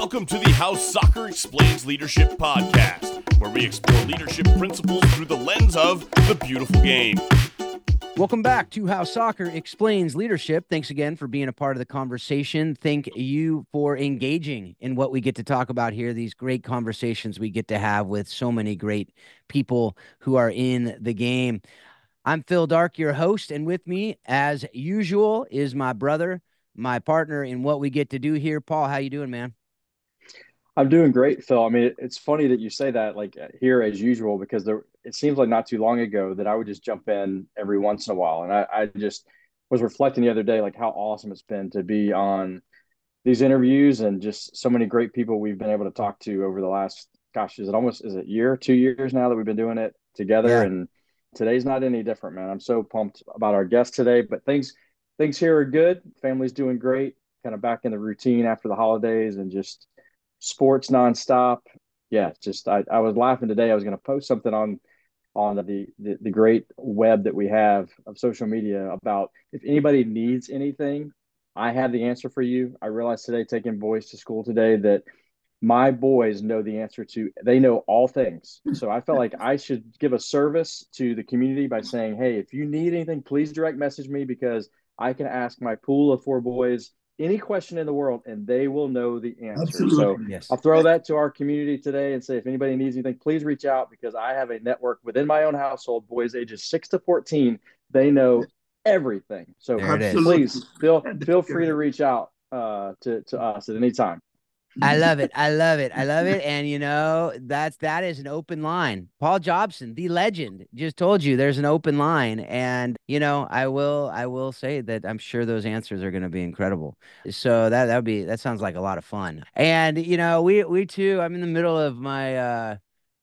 Welcome to the How Soccer Explains Leadership podcast, where we explore leadership principles through the lens of the beautiful game. Welcome back to How Soccer Explains Leadership. Thanks again for being a part of the conversation. Thank you for engaging in what we get to talk about here, these great conversations we get to have with so many great people who are in the game. I'm Phil Darke, your host, and with me, as usual, is my brother, my partner in what we get to do here. Paul, how you doing, man? I'm doing great, Phil. I mean, it's funny that you say that, like here as usual, because there it seems like not too long ago that I would just jump in every once in a while, and I, I just was reflecting the other day, like how awesome it's been to be on these interviews and just so many great people we've been able to talk to over the last, gosh, is it almost is it year, two years now that we've been doing it together, yeah. and today's not any different, man. I'm so pumped about our guest today, but things things here are good. Family's doing great, kind of back in the routine after the holidays, and just sports nonstop. Yeah, just I, I was laughing today. I was going to post something on on the, the the great web that we have of social media about if anybody needs anything, I have the answer for you. I realized today taking boys to school today that my boys know the answer to they know all things. So I felt like I should give a service to the community by saying, "Hey, if you need anything, please direct message me because I can ask my pool of four boys any question in the world and they will know the answer. Absolutely. So yes. I'll throw that to our community today and say if anybody needs anything, please reach out because I have a network within my own household, boys ages six to 14. They know everything. So please feel feel free to reach out uh, to, to us at any time. I love it. I love it. I love it. And you know, that's that is an open line. Paul Jobson, the legend, just told you there's an open line. And you know, I will I will say that I'm sure those answers are gonna be incredible. So that that would be that sounds like a lot of fun. And you know, we we too, I'm in the middle of my uh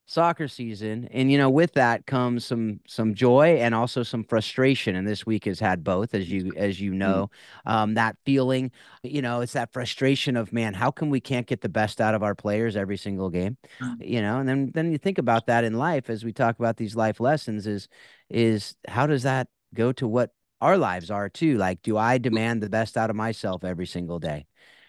soccer season and you know with that comes some some joy and also some frustration and this week has had both as you as you mm. know um that feeling you know it's that frustration of man how come we can't get the best out of our players every single game mm. you know and then then you think about that in life as we talk about these life lessons is is how does that go to what our lives are too like do i demand the best out of myself every single day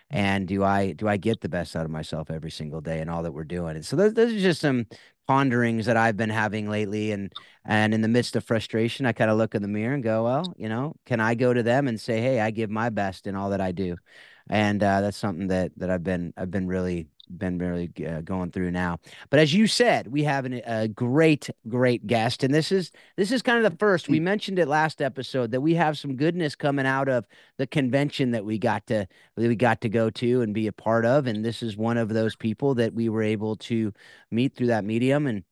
and do I do I get the best out of myself every single day and all that we're doing? And so those, those are just some ponderings that I've been having lately. And and in the midst of frustration, I kind of look in the mirror and go, well, you know, can I go to them and say, hey, I give my best in all that I do? And uh, that's something that that I've been I've been really been barely uh, going through now. But as you said, we have an, a great, great guest, and this is this is kind of the first. We mentioned it last episode that we have some goodness coming out of the convention that we got to that we got to go to and be a part of, and this is one of those people that we were able to meet through that medium and.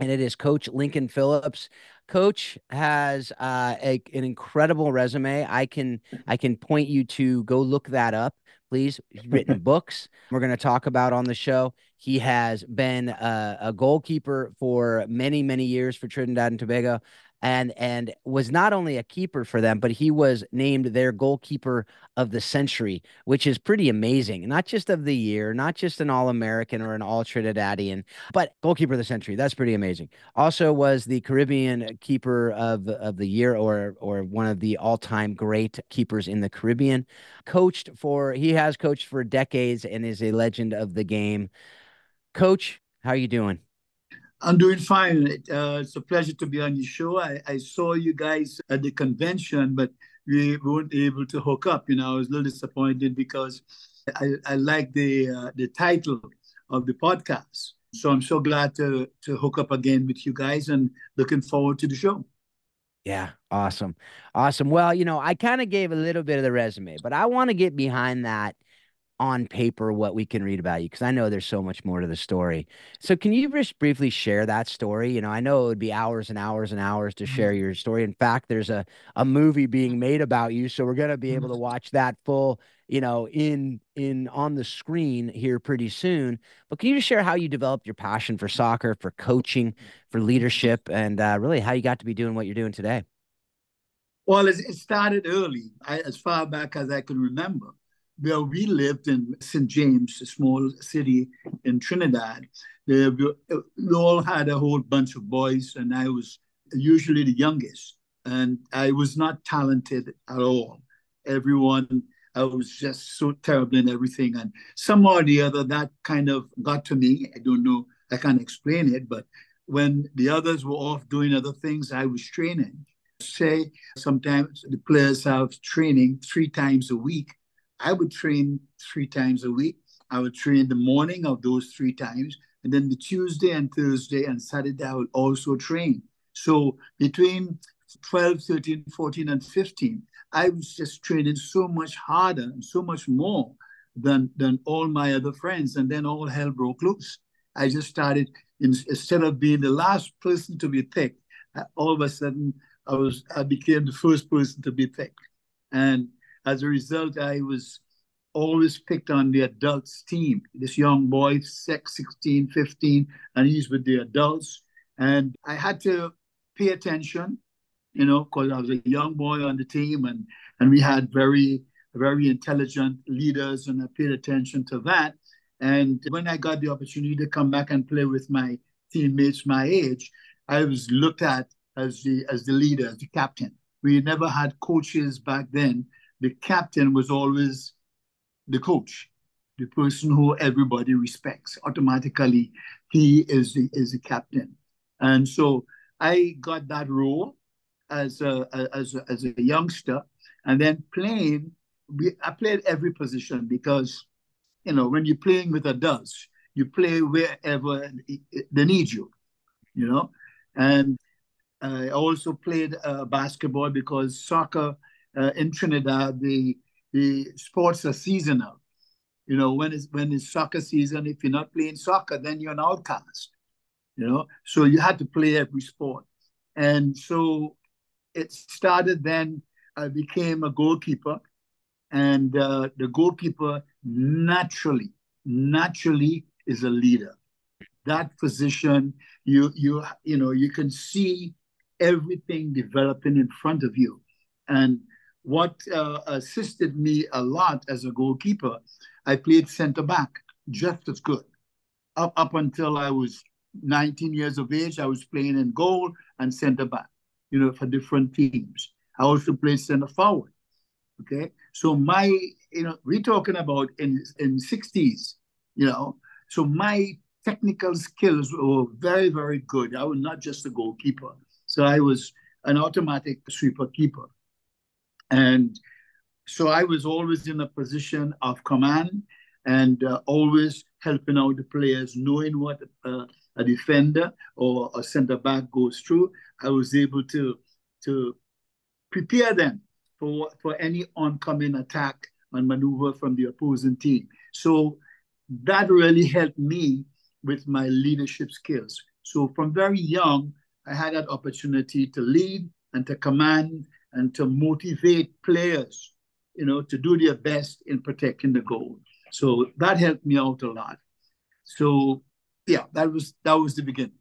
And it is Coach Lincoln Phillips. Coach has uh, a, an incredible resume. I can I can point you to go look that up please. He's written books we're going to talk about on the show. He has been a, a, goalkeeper for many, many years for Trinidad and Tobago and and was not only a keeper for them, but he was named their goalkeeper of the century, which is pretty amazing. Not just of the year, not just an All American or an All Trinidadian, but goalkeeper of the century. That's pretty amazing. Also was the Caribbean keeper of of the year, or or one of the all time great keepers in the Caribbean. Coached for he has coached for decades and is a legend of the game. Coach, how are you doing? I'm doing fine. Uh, it's a pleasure to be on your show. I, I saw you guys at the convention, but we weren't able to hook up. You know, I was a little disappointed because I, I like the uh, the title of the podcast. So I'm so glad to to hook up again with you guys and looking forward to the show. Yeah, awesome. Awesome. Well, you know, I kind of gave a little bit of the resume, but I want to get behind that on paper what we can read about you because I know there's so much more to the story. So can you just briefly share that story? You know, I know it would be hours and hours and hours to share mm-hmm. your story. In fact, there's a a movie being made about you, so we're going to be able to mm-hmm. watch that full, you know, in in on the screen here pretty soon. But can you just share how you developed your passion for soccer, for coaching, for leadership, and uh, really how you got to be doing what you're doing today? Well, it started early, I, as far back as I can remember where we lived in St. James, a small city in Trinidad, we, we all had a whole bunch of boys, and I was usually the youngest. And I was not talented at all. Everyone I was just so terrible in everything. And somehow or the other, that kind of got to me. I don't know, I can't explain it, but when the others were off doing other things, I was training. Say sometimes the players have training three times a week. I would train three times a week. I would train the morning of those three times. And then the Tuesday and Thursday and Saturday, I would also train. So between 12, 13, 14, and 15, I was just training so much harder and so much more than than all my other friends. And then all hell broke loose. I just started in, instead of being the last person to be picked, all of a sudden I was I became the first person to be picked. And as a result, I was always picked on the adults team. This young boy, 16, 15, and he's with the adults. And I had to pay attention you know, because I was a young boy on the team and, and we had very, very intelligent leaders and I paid attention to that. And when I got the opportunity to come back and play with my teammates my age, I was looked at as the as the leader, the captain. We never had coaches back then. The captain was always the coach, the person who everybody respects. Automatically, he is the is the captain. And so I got that role as a as a, as a youngster, and then playing. We, I played every position because, you know, when you're playing with adults, you play wherever they need you, you know. And I also played uh, basketball because soccer uh, in Trinidad, the the sports are seasonal. You know, when it's when it's soccer season, if you're not playing soccer, then you're an outcast. You know, so you had to play every sport, and so it started then. I became a goalkeeper, and uh, the goalkeeper naturally, naturally is a leader. That position, you you you know, you can see everything developing in front of you, and what uh, assisted me a lot as a goalkeeper, I played center back just as good. Up up until I was 19 years of age, I was playing in goal and center back you know, for different teams. I also played center forward. Okay, so my, you know, we're talking about in in sixties, you know, so my technical skills were very very good. I was not just a goalkeeper, so I was an automatic sweeper keeper, and so I was always in a position of command and uh, always helping out the players, knowing what uh, a defender or a center back goes through, I was able to to prepare them for for any oncoming attack and maneuver from the opposing team. So that really helped me with my leadership skills. So from very young, I had that opportunity to lead and to command and to motivate players, you know, to do their best in protecting the goal. So that helped me out a lot. So yeah, that was that was the beginning.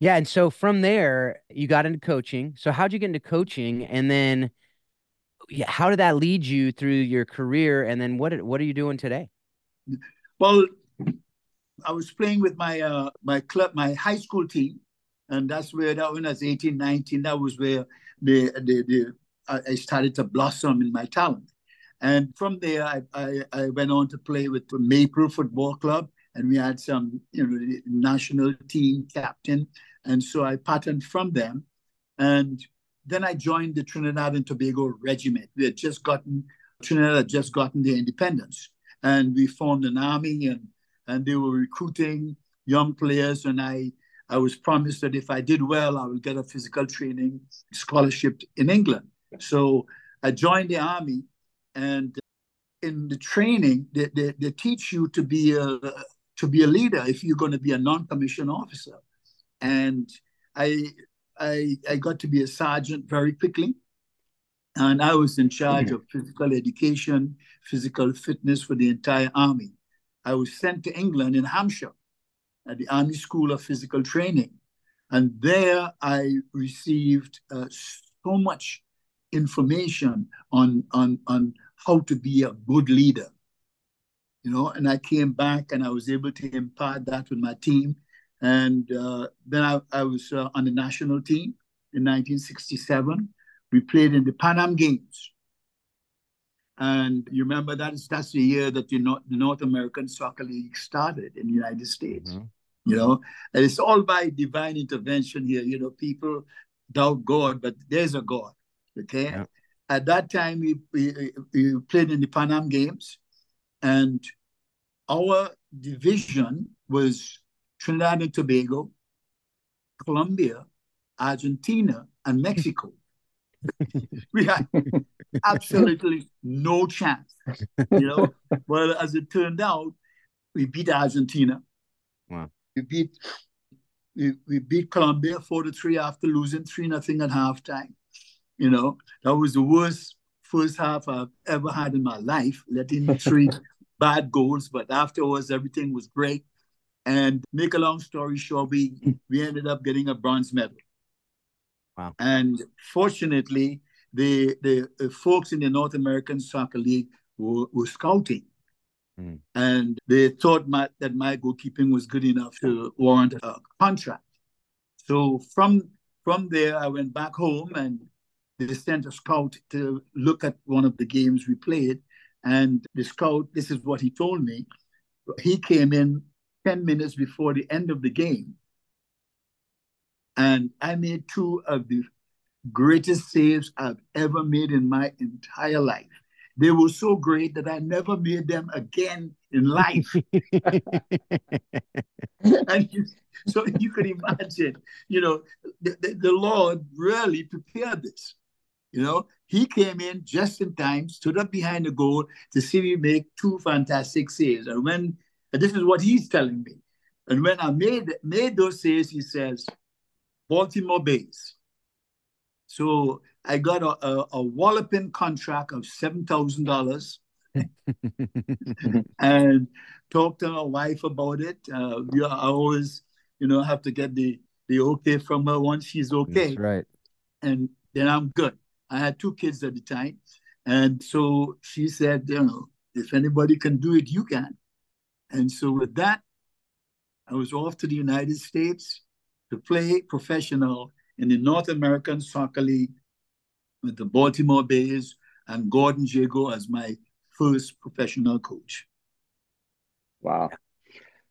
Yeah, and so from there you got into coaching. So how'd you get into coaching, and then yeah, how did that lead you through your career, and then what what are you doing today? Well, I was playing with my uh, my club, my high school team, and that's where that when I was 18, 19, that was where the the, the I started to blossom in my talent. And from there, I, I, I went on to play with the Maple Football Club and we had some, you know, national team captain. And so I patterned from them. And then I joined the Trinidad and Tobago Regiment. We had just gotten, Trinidad had just gotten their independence. And we formed an army and, and they were recruiting young players. And I, I was promised that if I did well, I would get a physical training scholarship in England. So I joined the army and in the training, they, they, they teach you to be a, to be a leader if you're going to be a non-commissioned officer. And I, I, I got to be a sergeant very quickly. And I was in charge mm-hmm. of physical education, physical fitness for the entire army. I was sent to England in Hampshire at the Army School of Physical Training. And there I received uh, so much information on, on, on how to be a good leader you know, and I came back and I was able to impart that with my team. And uh, then I, I was uh, on the national team in 1967. We played in the Pan Am Games. And you remember that is that's the year that you know, the North American Soccer League started in the United States. Mm-hmm. You know, and it's all by divine intervention here. You know, people doubt God, but there's a God. Okay. Yeah. At that time, we, we, we played in the Pan Am Games, and our division was Trinidad and Tobago, Colombia, Argentina, and Mexico. we had absolutely no chance, you know. Well, as it turned out, we beat Argentina. Wow. We beat we, we beat Colombia four to three after losing three nothing at halftime. You know, that was the worst first half I've ever had in my life, letting three bad goals, but afterwards everything was great. And make a long story short, we we ended up getting a bronze medal. Wow. And fortunately, the, the, folks in the North American Soccer League were, were scouting. Mm. And they thought my, that my goalkeeping was good enough to warrant a contract. So from from there, I went back home and they sent a scout to look at one of the games we played. And the scout, this is what he told me. He came in 10 minutes before the end of the game and I made two of the greatest saves I've ever made in my entire life. They were so great that I never made them again in life. and you, so you can imagine, you know, the, the, the Lord really prepared this. You know, he came in just in time, stood up behind the goal to see me make two fantastic saves. And when and this is what he's telling me. And when I made made those saves, he says, Baltimore Bays. So I got a, a, a walloping contract of $7,000 and talked to my wife about it. Uh, I always, you know, have to get the, the okay from her once she's okay. That's right. And then I'm good. I had two kids at the time. And so she said, you know, if anybody can do it, you can. And so with that, I was off to the United States to play professional in the North American Soccer League with the Baltimore Bays and Gordon Jago as my first professional coach. Wow.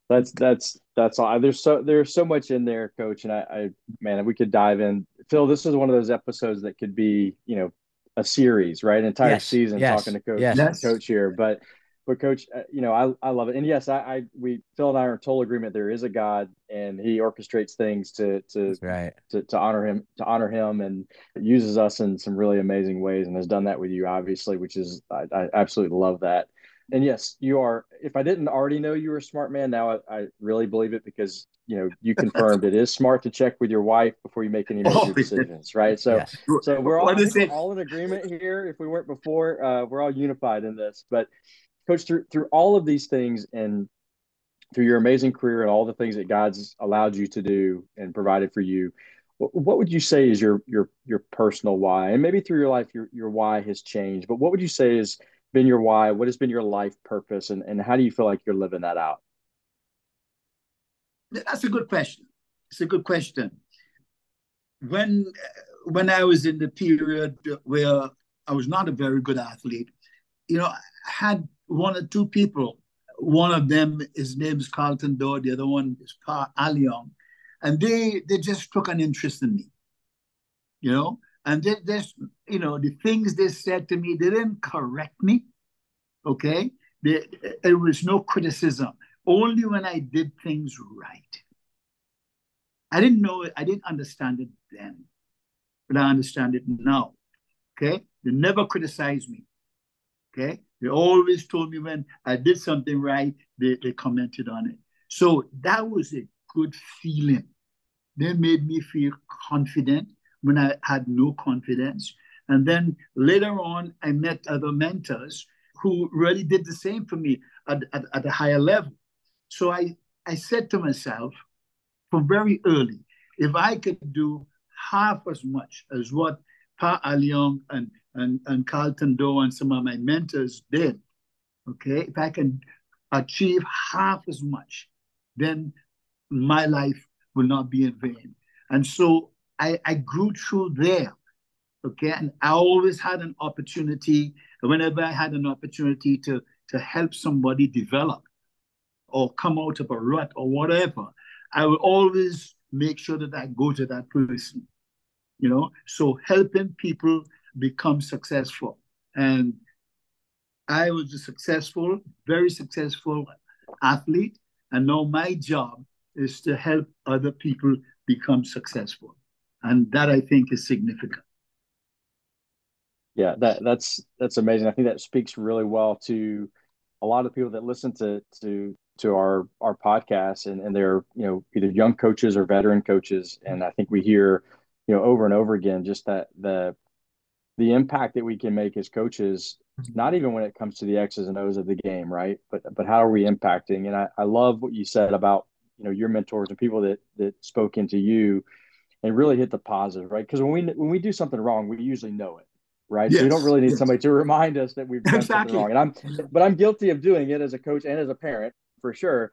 That's that's that's all. There's so there's so much in there, coach. And I, I man, we could dive in. Phil, this is one of those episodes that could be, you know, a series, right? An entire yes. season yes. talking to coach yes. coach here. But but coach, uh, you know, I, I love it. And yes, I, I, we, Phil and I are in total agreement. There is a God and he orchestrates things to, to, right. to, to honor him, to honor him and uses us in some really amazing ways and has done that with you, obviously, which is, I, I absolutely love that. And yes, you are, if I didn't already know you were a smart man, now I, I really believe it because, you know, you confirmed it is smart to check with your wife before you make any major oh, decisions. Right. So, yes. so we're all, all in agreement here. If we weren't before, uh, we're all unified in this, but coach through through all of these things and through your amazing career and all the things that God's allowed you to do and provided for you, what, would you say is your your your personal why? And maybe through your life, your your why has changed. But what would you say has been your why? What has been your life purpose, and and how do you feel like you're living that out? That's a good question. It's a good question. When when I was in the period where I was not a very good athlete, you know, I had one or two people. One of them, his name is Carlton Doe. The other one is Pa Aliong. And they they just took an interest in me, you know. And they just, you know, the things they said to me, they didn't correct me, okay? They, there was no criticism, only when I did things right. I didn't know it, I didn't understand it then, but I understand it now, okay? They never criticized me, okay? They always told me when I did something right, they, they commented on it. So that was a good feeling. They made me feel confident when I had no confidence. And then later on, I met other mentors who really did the same for me at, at, at a higher level. So I, I said to myself from very early, if I could do half as much as what Pa Aliong and and, and Carlton Doe and some of my mentors did, okay, if I can achieve half as much, then my life will not be in vain. And so I, I grew through there, okay, and I always had an opportunity whenever I had an opportunity to to help somebody develop or come out of a rut or whatever, I will always make sure that I go to that person. You know, so helping people become successful. And I was a successful, very successful athlete. And now my job is to help other people become successful. And that I think is significant. Yeah, that that's that's amazing. I think that speaks really well to a lot of people that listen to to to our our podcast and, and they're you know either young coaches or veteran coaches and i think we hear you know over and over again just that the the impact that we can make as coaches mm-hmm. not even when it comes to the x's and o's of the game right but but how are we impacting and i, I love what you said about you know your mentors and people that that spoke into you and really hit the positive right because when we when we do something wrong we usually know it right? Yes, so we don't really need yes. somebody to remind us that we've done exactly. something wrong. And I'm, but I'm guilty of doing it as a coach and as a parent for sure.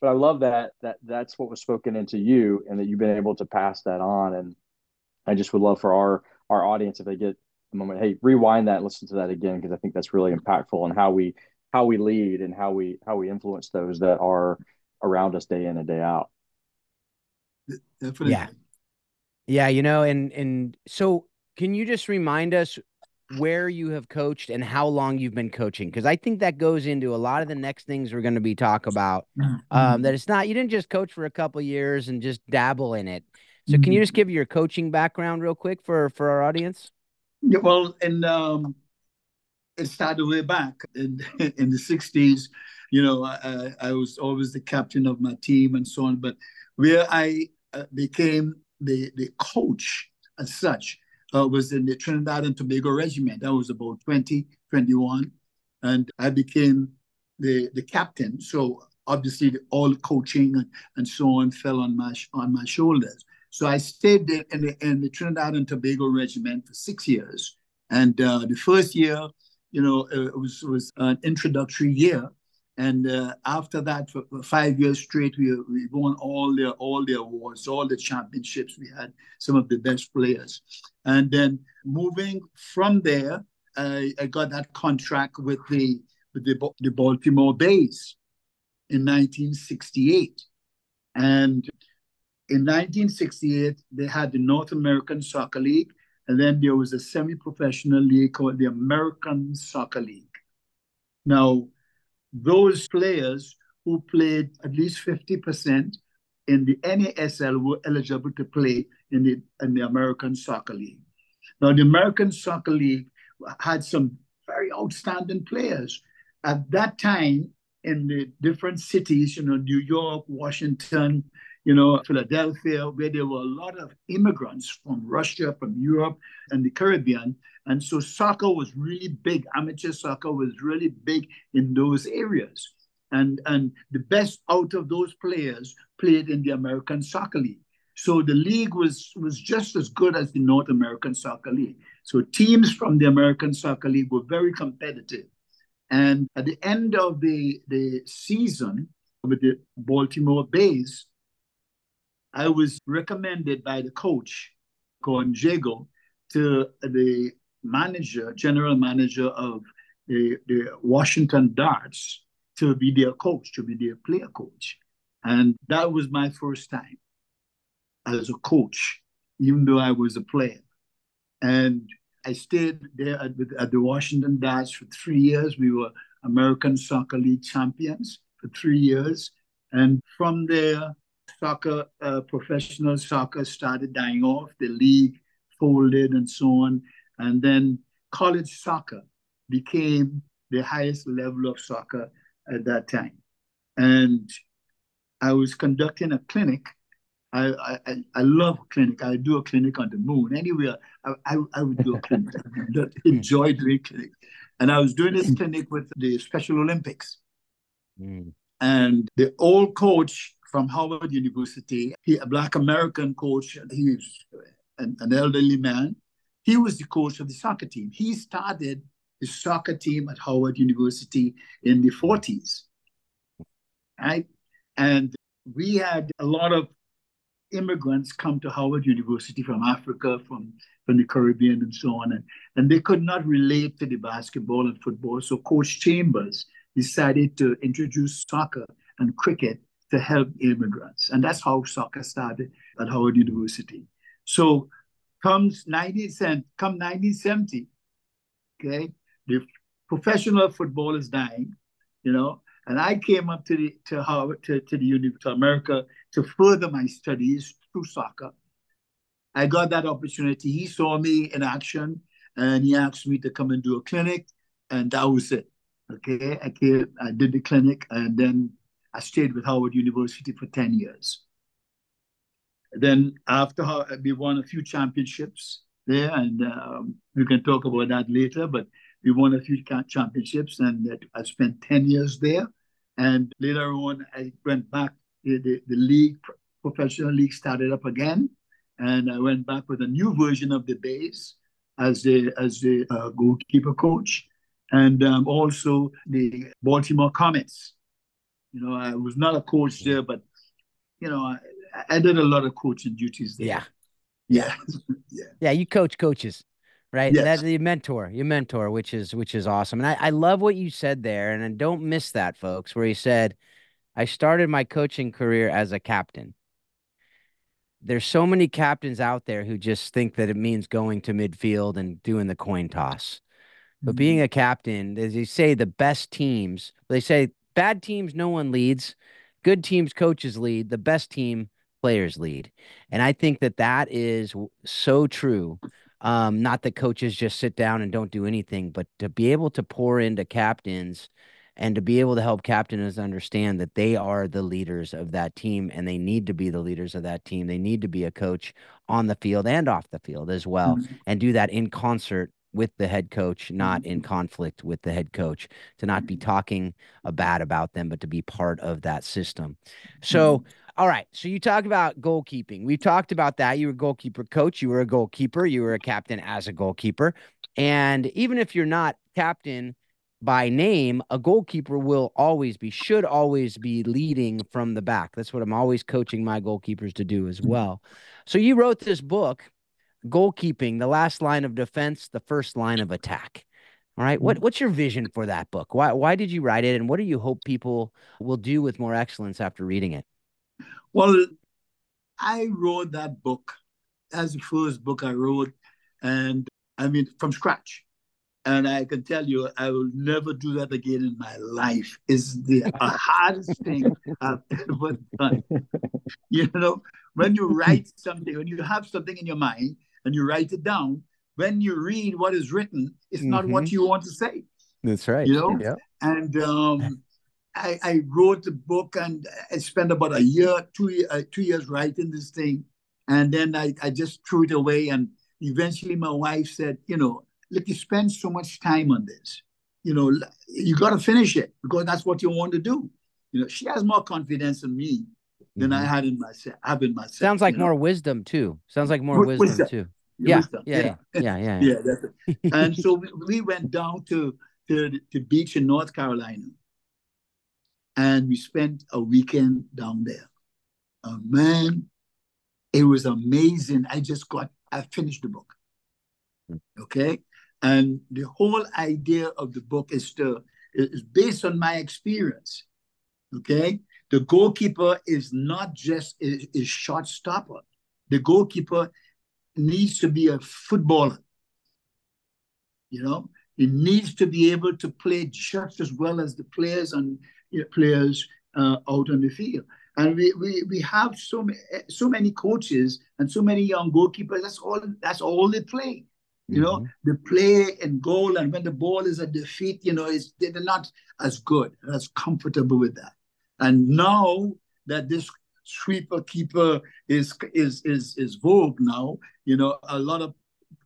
But I love that that that's what was spoken into you, and that you've been able to pass that on. And I just would love for our our audience if they get a moment, hey, rewind that, and listen to that again because I think that's really impactful and how we how we lead and how we how we influence those that are around us day in and day out. Definitely. Yeah. Yeah, you know, and and so can you just remind us where you have coached and how long you've been coaching because i think that goes into a lot of the next things we're going to be talk about mm-hmm. um, that it's not you didn't just coach for a couple years and just dabble in it so mm-hmm. can you just give your coaching background real quick for for our audience yeah well and um it started way back in in the 60s you know I, I was always the captain of my team and so on but where i uh, became the the coach as such uh, was in the Trinidad and Tobago Regiment. I was about 20, 21, and I became the, the captain. So obviously all coaching and, and so on fell on my on my shoulders. So I stayed there in the, in the Trinidad and Tobago Regiment for six years. And uh, the first year, you know, it was was an introductory year, and uh, after that, for, for, five years straight, we we won all the all the awards, all the championships. We had some of the best players, and then moving from there, I, I got that contract with the with the, the Baltimore Bays in 1968, and in 1968 they had the North American Soccer League, and then there was a semi-professional league called the American Soccer League. Now those players who played at least 50% in the NASL were eligible to play in the, in the American Soccer League. Now, the American Soccer League had some very outstanding players. At that time, in the different cities, you know, New York, Washington, you know, Philadelphia, where there were a lot of immigrants from Russia, from Europe, and the Caribbean. And so soccer was really big. Amateur soccer was really big in those areas. And, and the best out of those players played in the American Soccer League. So the league was, was just as good as the North American Soccer League. So teams from the American Soccer League were very competitive. And at the end of the, the season with the Baltimore Bays, I was recommended by the coach, called Jago, to the manager, general manager of the, the Washington Darts, to be their coach, to be their player coach. And that was my first time as a coach, even though I was a player. And I stayed there at, at the Washington Darts for three years. We were American Soccer League champions for three years. And from there, soccer, uh, professional soccer started dying off. The league folded and so on. And then college soccer became the highest level of soccer at that time. And I was conducting a clinic. I, I, I love clinic. I do a clinic on the moon. Anywhere I, I, I would do a clinic. I enjoy doing clinic. And I was doing this clinic with the Special Olympics. Mm. And the old coach from Howard University, he, a Black American coach, he's an, an elderly man. He was the coach of the soccer team. He started the soccer team at Howard University in the 40s. Right? And we had a lot of immigrants come to Howard University from Africa, from, from the Caribbean, and so on, and, and they could not relate to the basketball and football. So Coach Chambers decided to introduce soccer and cricket to help immigrants. And that's how soccer started at Howard University. So comes 1970, come 1970, okay, the professional football is dying, you know, and I came up to the to Harvard to, to the to America to further my studies through soccer. I got that opportunity. He saw me in action and he asked me to come and do a clinic, and that was it. Okay, I came, I did the clinic, and then I stayed with Howard University for 10 years. Then after we won a few championships there, and um, we can talk about that later, but we won a few championships, and I spent 10 years there. And later on, I went back, the, the, the league, professional league started up again, and I went back with a new version of the Bays as the, as the uh, goalkeeper coach, and um, also the Baltimore Comets. You know, I was not a coach there, but, you know, I, I did a lot of coaching duties there. Yeah. Yeah. yeah. Yeah. You coach coaches, right? Yes. That's your mentor, your mentor, which is which is awesome. And I, I love what you said there. And I don't miss that, folks, where you said, I started my coaching career as a captain. There's so many captains out there who just think that it means going to midfield and doing the coin toss. But mm-hmm. being a captain, as you say, the best teams, they say bad teams, no one leads. Good teams, coaches lead. The best team, players lead. And I think that that is so true. Um, not that coaches just sit down and don't do anything, but to be able to pour into captains and to be able to help captains understand that they are the leaders of that team and they need to be the leaders of that team. They need to be a coach on the field and off the field as well, mm-hmm. and do that in concert with the head coach, not in mm-hmm. conflict with the head coach, to not be talking bad about them, but to be part of that system. So, mm-hmm. all right. So you talked about goalkeeping. We've talked about that. You were a goalkeeper coach, you were a goalkeeper, you were a captain as a goalkeeper. And even if you're not captain by name, a goalkeeper will always be, should always be leading from the back. That's what I'm always coaching my goalkeepers to do as mm-hmm. well. So you wrote this book goalkeeping, the last line of defense, the first line of attack. All right. What mm. what's your vision for that book? Why why did you write it and what do you hope people will do with more excellence after reading it? Well, I wrote that book as the first book I wrote and I mean from scratch. And I can tell you, I will never do that again in my life. It's the hardest thing I've ever done. You know, when you write something, when you have something in your mind and you write it down, when you read what is written, it's mm-hmm. not what mm-hmm. you want to say. That's right. You know? Yeah. And um, I, I, wrote the book and I spent about a year, two, uh, two years writing this thing. And then I, I just threw it away. And eventually my wife said, you know, look, you spend so much time on this. You know, you got to finish it because that's what you want to do. You know, she has more confidence in me than mm-hmm. I had in myself. Have in myself. Sounds like more know? wisdom too. Sounds like more wisdom, wisdom, too. Yeah, yeah, yeah, yeah, yeah, yeah. yeah and so we, we, went down to to the beach in North Carolina, and we spent a weekend down there. Oh, man, it was amazing. I just got. I finished the book. Hmm. Okay, and the whole idea of the book is to is based on my experience. Okay, the goalkeeper is not just a, a shot stopper. The goalkeeper needs to be a footballer. You know, he needs to be able to play just as well as the players and you know, players uh, out on the field. And we, we we have so many so many coaches and so many young goalkeepers. That's all. That's all they play. You know, mm-hmm. the play and goal, and when the ball is at their feet, you know, is they're not as good, as comfortable with that. And now that this sweeper keeper is is is is vogue now, you know, a lot of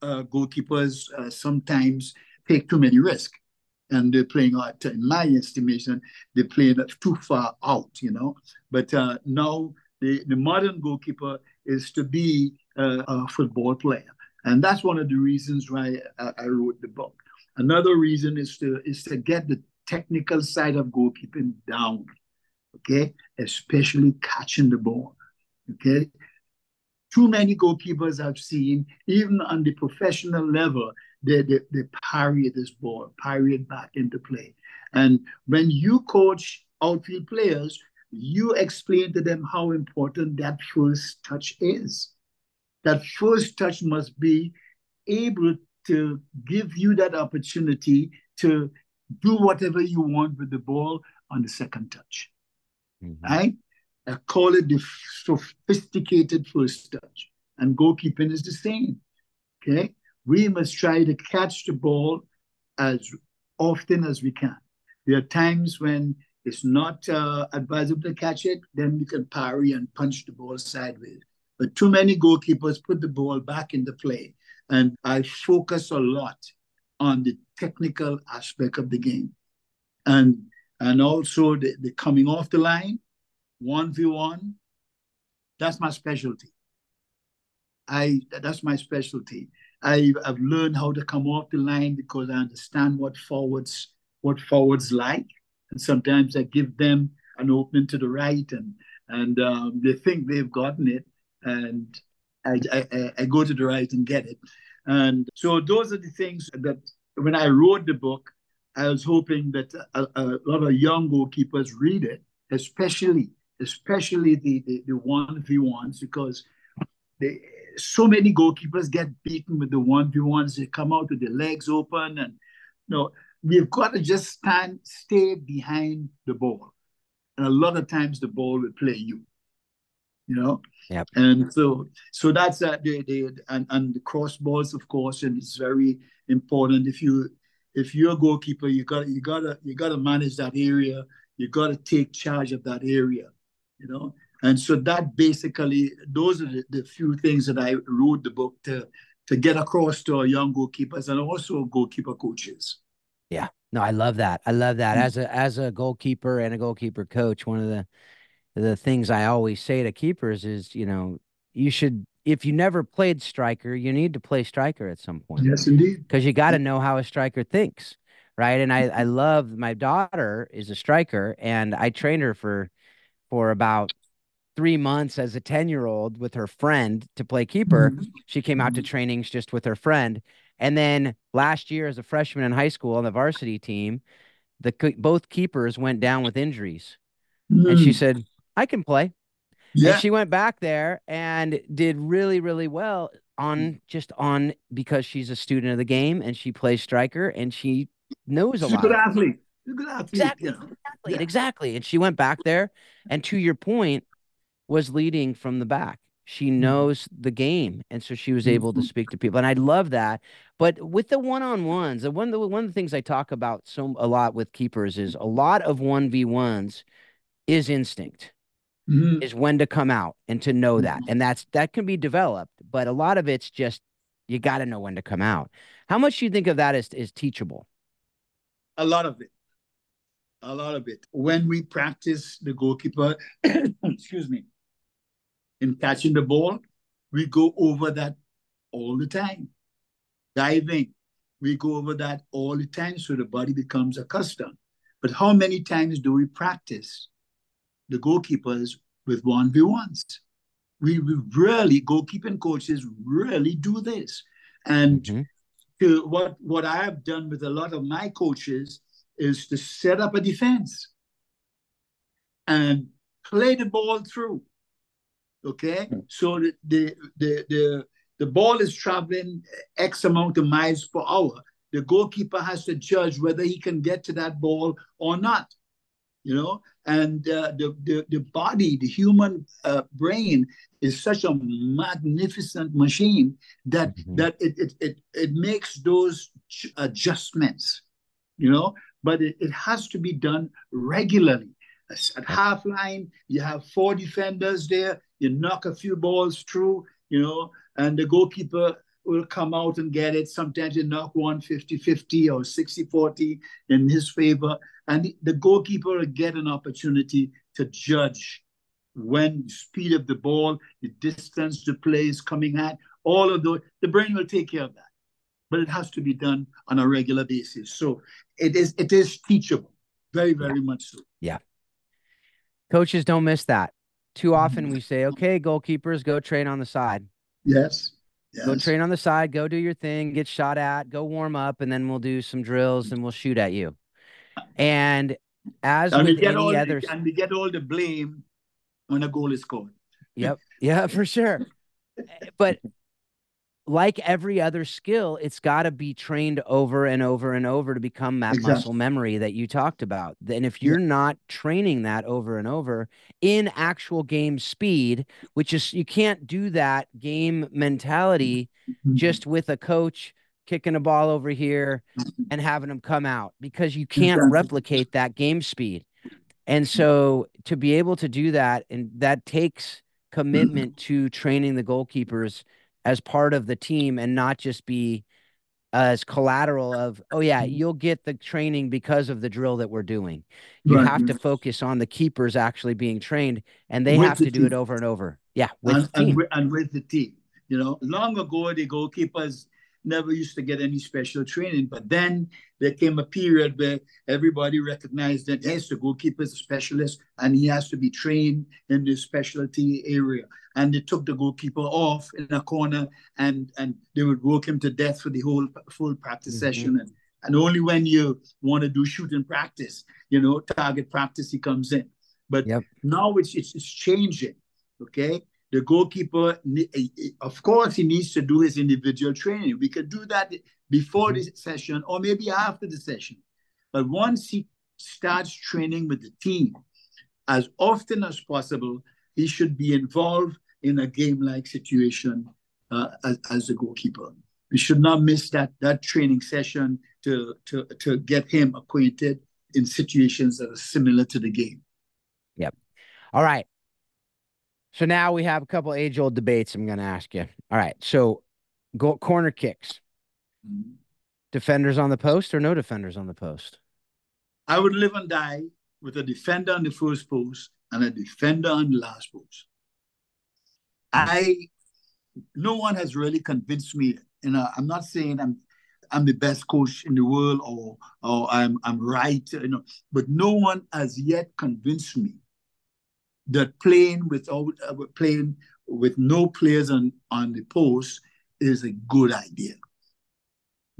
uh, goalkeepers uh, sometimes take too many risks. And they're playing out, in my estimation, they're playing too far out, you know. But uh, now the, the modern goalkeeper is to be uh, a football player. And that's one of the reasons why I, I wrote the book. Another reason is to is to get the technical side of goalkeeping down okay? Especially catching the ball, okay? too many goalkeepers I've seen, even on the professional level, they, they, they parry this ball, parry it back into play. And when you coach outfield players, you explain to them how important that first touch is. That first touch must be able to give you that opportunity to do whatever you want with the ball on the second touch. Mm-hmm. Right? I call it the sophisticated first touch. And goalkeeping is the same. Okay? We must try to catch the ball as often as we can. There are times when it's not uh, advisable to catch it, then we can parry and punch the ball sideways. But too many goalkeepers put the ball back in the play. And I focus a lot on the technical aspect of the game. And and also the, the coming off the line, 1v1, that's my specialty. I that's my specialty. I, I've learned how to come off the line because I understand what forwards what forwards like, and sometimes I give them an opening to the right, and and um, they think they've gotten it, and I, I, I go to the right and get it, and so those are the things that when I wrote the book, I was hoping that a, a lot of young goalkeepers read it, especially especially the the, the one v ones because they so many goalkeepers get beaten with the one v ones. They come out with their legs open, and you know we've got to just stand, stay behind the ball, and a lot of times the ball will play you. You know, yep. and so so that's uh, the the and and the cross balls, of course, and it's very important. If you if you're a goalkeeper, you got you gotta you gotta manage that area. You gotta take charge of that area. You know, and so that basically, those are the, the few things that I wrote the book to to get across to our young goalkeepers and also goalkeeper coaches. Yeah. No, I love that. I love that. Mm-hmm. As a as a goalkeeper and a goalkeeper coach, one of the the things I always say to keepers is, you know, you should if you never played striker, you need to play striker at some point. Yes, indeed. Because you got to know how a striker thinks, right? And I I love my daughter is a striker, and I trained her for for about three months as a 10 year old with her friend to play keeper. Mm-hmm. She came out to mm-hmm. trainings just with her friend. And then last year, as a freshman in high school on the varsity team, the both keepers went down with injuries. Mm-hmm. And she mm. said, I can play. Yeah. And she went back there and did really, really well on just on because she's a student of the game and she plays striker and she knows a she's lot. She's a good athlete. She's a good athlete. Exactly. Yeah. Exactly. Yeah. Exactly. And she went back there. And to your point, was leading from the back. She mm-hmm. knows the game, and so she was able to mm-hmm. speak to people, and I love that. But with the one on ones, the one the one of the things I talk about so a lot with keepers is a lot of one v ones is instinct, mm-hmm. is when to come out and to know that, mm-hmm. and that's that can be developed, but a lot of it's just you got to know when to come out. How much do you think of that is is teachable? A lot of it a lot of it. When we practice the goalkeeper, excuse me, in catching the ball, we go over that all the time. Diving, we go over that all the time so the body becomes accustomed. But how many times do we practice the goalkeepers with 1v1s? We, we really, goalkeeping coaches really do this. And mm-hmm. to what, what I have done with a lot of my coaches is to set up a defense and play the ball through. Okay, mm. so the, the the the the ball is traveling X amount of miles per hour. The goalkeeper has to judge whether he can get to that ball or not. You know, and uh, the, the the body, the human uh, brain, is such a magnificent machine that mm-hmm. that it, it it it makes those adjustments. You know, but it, it has to be done regularly. At half line, you have four defenders there. You knock a few balls through, you know, and the goalkeeper will come out and get it. Sometimes you knock one 50 50 or 60 40 in his favor. And the goalkeeper will get an opportunity to judge when speed of the ball, the distance the play is coming at, all of those. The brain will take care of that but it has to be done on a regular basis. So it is it is teachable, very very yeah. much so. Yeah. Coaches don't miss that. too often mm-hmm. we say, okay, goalkeepers, go train on the side. Yes. Yes. Go train on the side, go do your thing, get shot at, go warm up, and then we'll do some drills and we'll shoot at you. And as and with we get any all other, and we get all the blame when a goal is scored. yep, yeah, for sure. But like every other skill, it's got to be trained over and over and over to become that Exactly. muscle memory that you talked about. And if you're not training that over and over in actual game speed, which is you can't do that game mm-hmm. mentality Mm-hmm. just with a coach kicking a ball over here and having them come out because you can't Exactly. replicate that game speed. And mm-hmm. so to be able to do that, and that takes mm-hmm. commitment to training the goalkeepers as part of the team and not just be as collateral of, oh, yeah, mm-hmm. you'll get the training because of the drill that we're doing. You Right, have to focus on the keepers actually being trained and they With have the to do it over and over. Yeah, with and, the team. and, with, and with the team. You know, long ago the goalkeepers never used to get any special training, but then there came a period where everybody recognized that yes, the goalkeeper is a specialist and he has to be trained in the specialty area. And they took the goalkeeper off in a corner and and they would work him to death for the whole full practice Mhm. session. And, and only when you want to do shooting practice, you know, target practice, he comes in. But Yep. now it's, it's it's changing. Okay the goalkeeper, eh, eh, of course, he needs to do his individual training. We could do that before the session or maybe after the session. But once he starts training with the team, as often as possible, he should be involved in a game-like situation uh, as, as a goalkeeper. We should not miss that that training session to, to, to get him acquainted in situations that are similar to the game. Yep. All right. So now we have a couple age old debates I'm going to ask you. All right. So go corner kicks, defenders on the post or no defenders on the post? I would live and die with a defender on the first post and a defender on the last post. I no one has really convinced me. You know, I'm not saying I'm I'm the best coach in the world or or I'm I'm right, you know, but no one has yet convinced me that playing without uh, playing with no players on on the post is a good idea.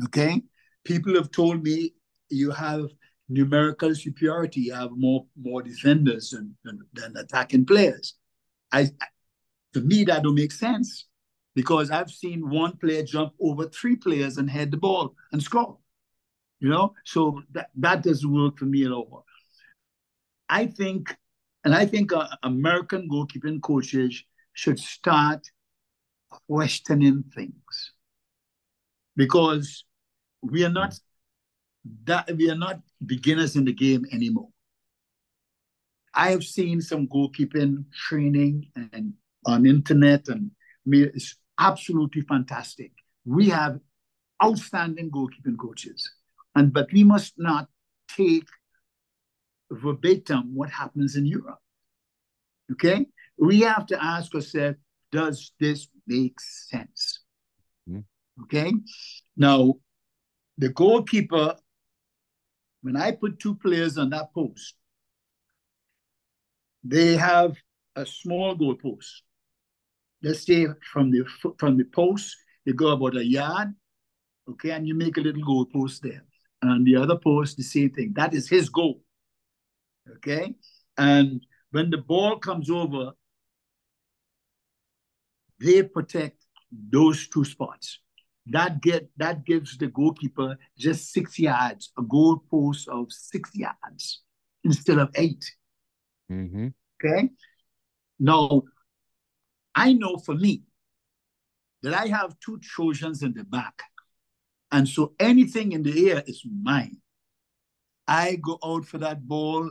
Okay, people have told me you have numerical superiority. You have more more defenders than than, than attacking players. I, to me that don't make sense because I've seen one player jump over three players and head the ball and score. You know, so that that doesn't work for me at all. I think, and I think uh, American goalkeeping coaches should start questioning things because we are not that we are not beginners in the game anymore. I have seen some goalkeeping training and on internet, and I mean, it's absolutely fantastic. We have outstanding goalkeeping coaches, and but we must not take verbatim what happens in Europe. Okay, we have to ask ourselves: Does this make sense? Mhm. Okay, now the goalkeeper when I put two players on that post, they have a small goal post. Let's say from the from the post, you go about a yard, okay, and you make a little goal post there. And the other post, the same thing. That is his goal. Okay. And when the ball comes over, they protect those two spots that get that gives the goalkeeper just six yards, a goal post of six yards instead of 8 Mm-hmm. Okay. Now, I know for me that I have two Trojans in the back, and so anything in the air is mine. I go out for that ball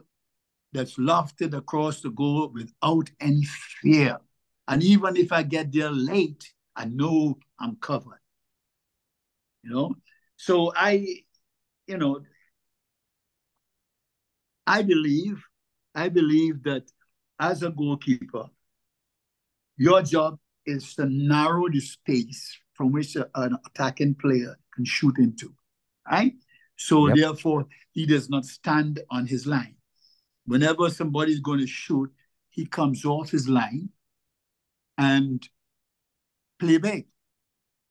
that's lofted across the goal without any fear. And even if I get there late, I know I'm covered you know so i you know i believe i believe that as a goalkeeper your job is to narrow the space from which a, an attacking player can shoot into right so Yep. therefore he does not stand on his line whenever somebody's going to shoot he comes off his line and play back.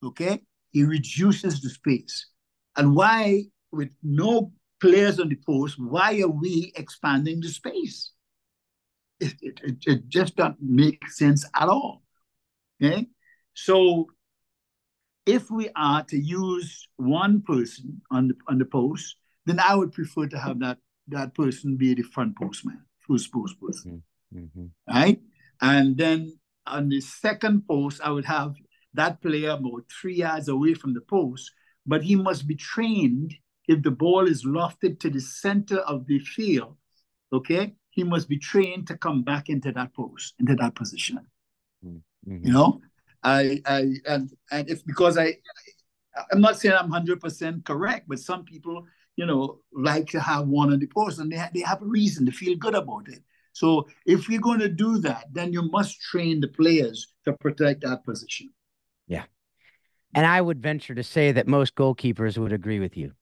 Okay? He reduces the space. And why, with no players on the post, why are we expanding the space? It, it, it, just doesn't make sense at all. Okay? So if we are to use one person on the on the post, then I would prefer to have that that person be the front postman, first post person. Mm-hmm. Right? And then on the second post, I would have that player about three yards away from the post, but he must be trained if the ball is lofted to the center of the field, okay, he must be trained to come back into that post, into that position. Mm-hmm. You know, I, I, and and if because I, I'm not saying I'm hundred percent correct, but some people, you know, like to have one on the post, and they they have a reason to feel good about it. So if you're going to do that, then you must train the players to protect that position. Yeah. And I would venture to say that most goalkeepers would agree with you.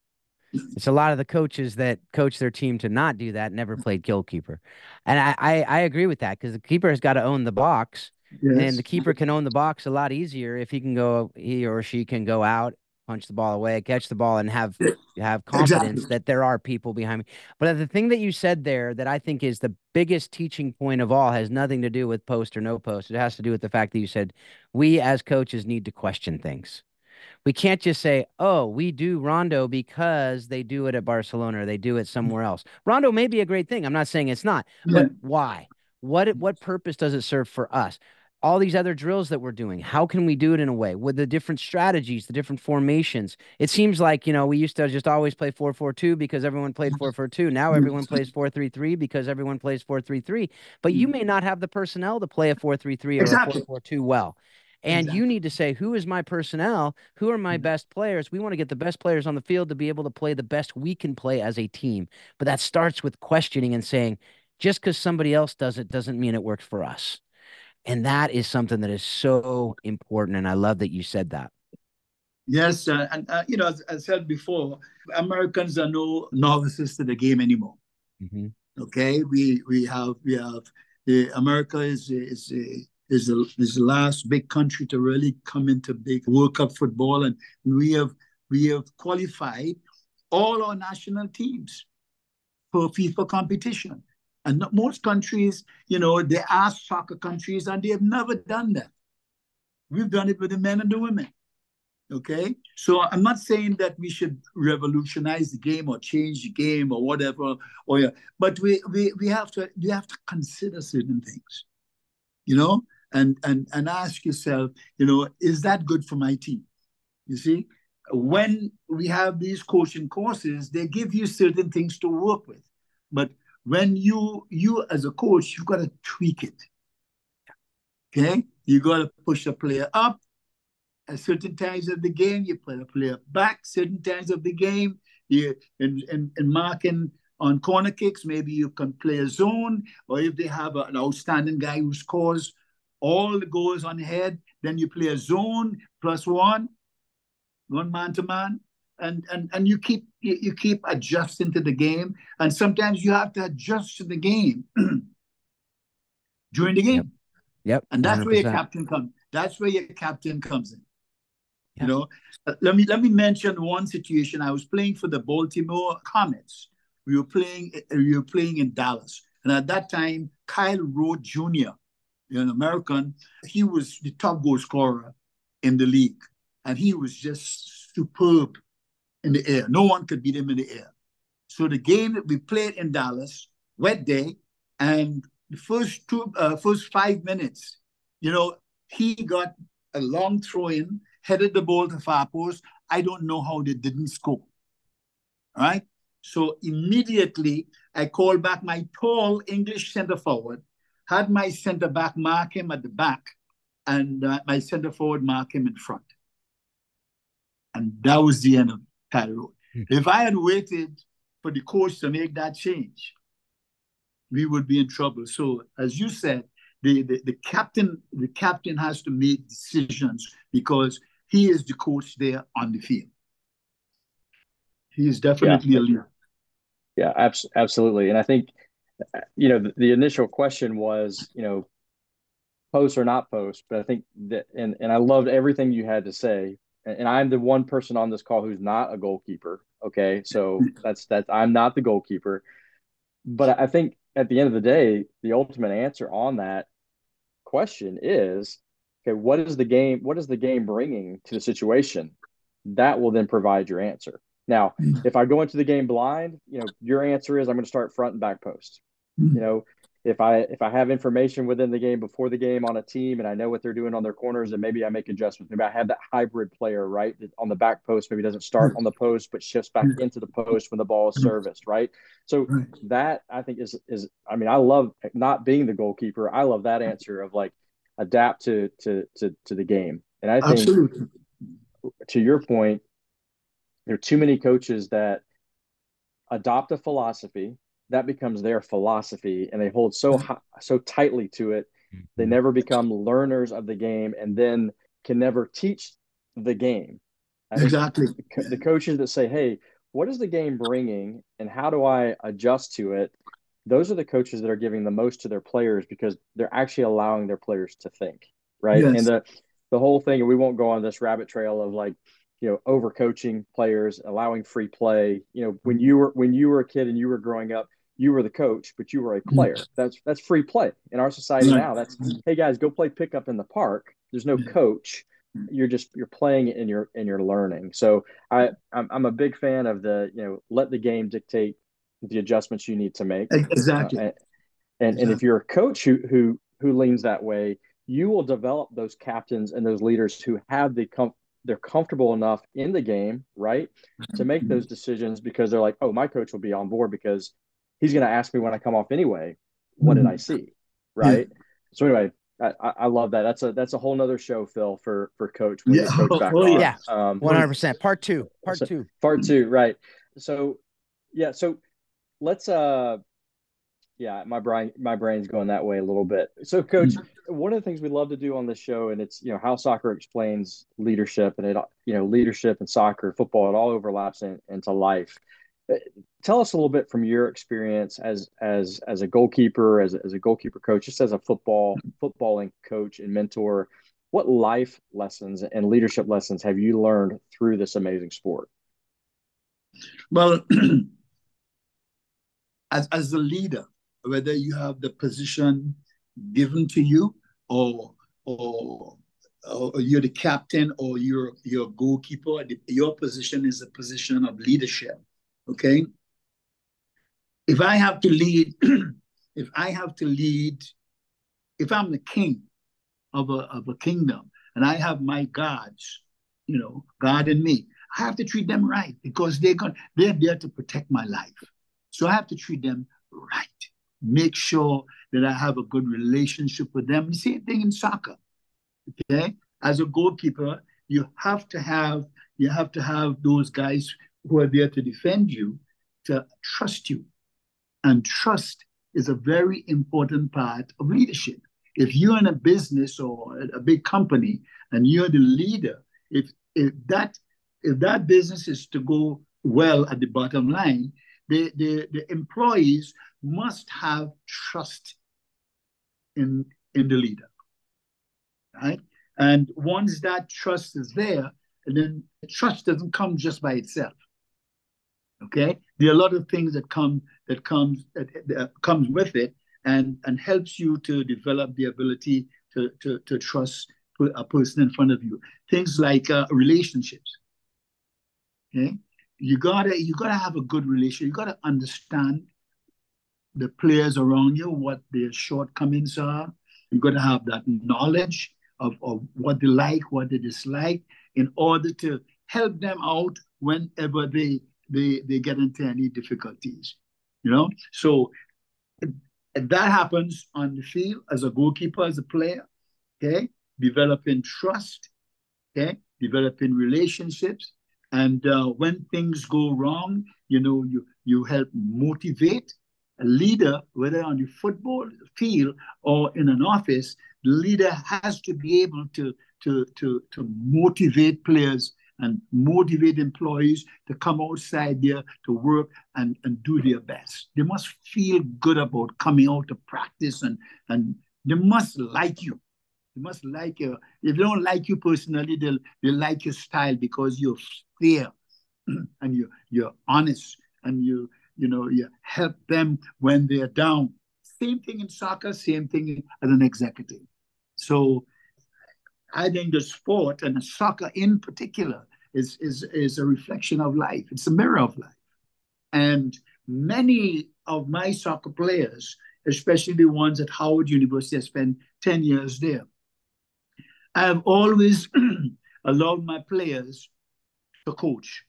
It's a lot of the coaches that coach their team to not do that never played goalkeeper. And I, I, I agree with that because the keeper has got to own the box. Yes. And the keeper can own the box a lot easier if he can go, he or she can go out punch the ball away, catch the ball, and have have confidence exactly. that there are people behind me. But the thing that you said there that I think is the biggest teaching point of all has nothing to do with post or no post. It has to do with the fact that you said we as coaches need to question things. We can't just say, "Oh, we do Rondo because they do it at Barcelona or they do it mm. somewhere else." Rondo may be a great thing. I'm not saying it's not, yeah. but why? What what purpose does it serve for us? all these other drills that we're doing how can we do it in a way with the different strategies the different formations it seems like you know we used to just always play 4-4-2 because everyone played 4-4-2 now everyone plays 4-3-3 because everyone plays 4-3-3 but you mm. may not have the personnel to play a 4-3-3 or exactly. a 4-4-2 well and exactly. you need to say who is my personnel who are my mm-hmm. best players we want to get the best players on the field to be able to play the best we can play as a team but that starts with questioning and saying just because somebody else does it doesn't mean it works for us and that is something that is so important. And I love that you said that. Yes. Uh, and, uh, you know, as I said before, Americans are no novices to the game anymore. Mm-hmm. Okay. We, we have, we have, the America is, is, is the, is the last big country to really come into big World Cup football. And we have, we have qualified all our national teams for FIFA competition. And most countries, you know, they are soccer countries and they have never done that. We've done it with the men and the women. Okay. So I'm not saying that we should revolutionize the game or change the game or whatever, or yeah, but we we, we have to we have to consider certain things, you know, and and and ask yourself, you know, is that good for my team? You see, when we have these coaching courses, they give you certain things to work with. But when you you as a coach, you've got to tweak it. Okay, you got to push a player up at certain times of the game. You put a player back certain times of the game. You in in, in marking on corner kicks, maybe you can play a zone, or if they have an outstanding guy who scores all the goals on head, then you play a zone plus one, one man to man and and and you keep you, you keep adjusting to the game. And sometimes you have to adjust to the game during the game. Yep, yep. And that's 100%. where your captain comes that's where your captain comes in. Yep. you know uh, let me let me mention one situation. I was playing for the baltimore comets. We were playing uh, we were playing in dallas. And at that time kyle rote jr an american he was the top goal scorer in the league and he was just superb in the air. No one could beat him in the air. So the game that we played in Dallas, wet day, and the first two, uh, first five minutes, you know, he got a long throw in, headed the ball to far post. I don't know how they didn't score. Right. So immediately I called back my tall English center forward, had my center back mark him at the back, and uh, my center forward mark him in front. And that was the end of it. Kyle Rote. Mm-hmm. If I had waited for the coach to make that change, we would be in trouble. So, as you said, the, the, the captain the captain has to make decisions because he is the coach there on the field. He is definitely yeah. a leader. Yeah, abs- absolutely. And I think you know, the, the initial question was, you know, post or not post, but I think that, and, and I loved everything you had to say. And, and I'm the one person on this call who's not a goalkeeper. Okay. So that's, that's, I'm not the goalkeeper. But I think at the end of the day, the ultimate answer on that question is okay, what is the game? What is the game bringing to the situation? That will then provide your answer. Now, hmm. if I go into the game blind, you know, your answer is I'm going to start front and back post. Hmm. You know, if I if I have information within the game before the game on a team and I know what they're doing on their corners, and maybe I make adjustments. Maybe I have that hybrid player, right, on the back post. Maybe doesn't start on the post but shifts back hmm. into the post when the ball is hmm. serviced, right? So that I think is is I mean I love not being the goalkeeper. I love that answer of like adapt to to to to the game. And I think Absolutely. to your point, there are too many coaches that adopt a philosophy that becomes their philosophy and they hold so high, so tightly to it. They mm-hmm. never become learners of the game and then can never teach the game. Exactly. the, the coaches that say hey what is the game bringing and how do i adjust to it? Those are the coaches that are giving the most to their players because they're actually allowing their players to think right? Yes. and the the whole thing and we won't go on this rabbit trail of like you know overcoaching players allowing free play. You know when you were when you were a kid and you were growing up you were the coach, but you were a player. Mm-hmm. That's that's free play in our society now. That's hey guys, go play pickup in the park. There's no mm-hmm. coach. You're just you're playing it and you're and you're learning. So I I'm, I'm a big fan of the you know let the game dictate the adjustments you need to make. Exactly. Uh, and and, exactly. and if you're a coach who who who leans that way, you will develop those captains and those leaders who have the com- they're comfortable enough in the game, right, to make mm-hmm. those decisions because they're like, oh, my coach will be on board because he's going to ask me when I come off anyway. What did I mm-hmm. see? Right. Yeah. So anyway, I, I, love that. That's a that's a whole nother show, Phil, for for Coach. When yeah, coach back oh, yeah, um, one hundred percent. Part two. Part so, two. Part two. Right. So, yeah. So, let's. uh Yeah, my brain my brain's going that way a little bit. So, Coach, mm-hmm. one of the things we love to do on this show, and it's you know how soccer explains leadership, and it you know leadership and soccer, football, it all overlaps in, into life Uh, tell us a little bit from your experience as as as a goalkeeper, as as a goalkeeper coach, just as a football footballing coach and mentor. What life lessons and leadership lessons have you learned through this amazing sport? Well, as as a leader, whether you have the position given to you or or, or you're the captain or you're you're a goalkeeper, your position is a position of leadership Okay. If I have to lead, if I have to lead, if I'm the king of a, of a kingdom and I have my gods, you know, God and me, I have to treat them right because they're going they're there to protect my life. So I have to treat them right. Make sure that I have a good relationship with them. The same thing in soccer. Okay. As a goalkeeper, you have to have you have to have those guys who are there to defend you to trust you. And trust is a very important part of leadership. If you're in a business or a big company and you're the leader, if, if that if that business is to go well at the bottom line, the, the, the employees must have trust in, in the leader. Right? And once that trust is there, and then trust doesn't come just by itself. Okay, there are a lot of things that come that comes that, that comes with it, and and helps you to develop the ability to to, to trust a person in front of you. Things like uh, relationships. Okay, you gotta you gotta have a good relationship. You gotta understand the players around you, what their shortcomings are. You gotta have that knowledge of, of what they like, what they dislike, in order to help them out whenever they they they get into any difficulties. You know, so that happens on the field as a goalkeeper, as a player, okay, developing trust, okay, developing relationships, and uh, when things go wrong, you know, you you help motivate a leader, whether on the football field or in an office. The leader has to be able to to to to motivate players and motivate employees to come outside there to work and, and do their best. They must feel good about coming out to practice and, and they must like you. They must like you. If they don't like you personally, they'll, they like your style because you're fair and you're, you're honest and you, you know, you help them when they're down. Same thing in soccer, same thing as an executive. So I think the sport and the soccer in particular is, is, is a reflection of life. It's a mirror of life. And many of my soccer players, especially the ones at Howard University, I spent 10 years there. I have always allowed my players to coach.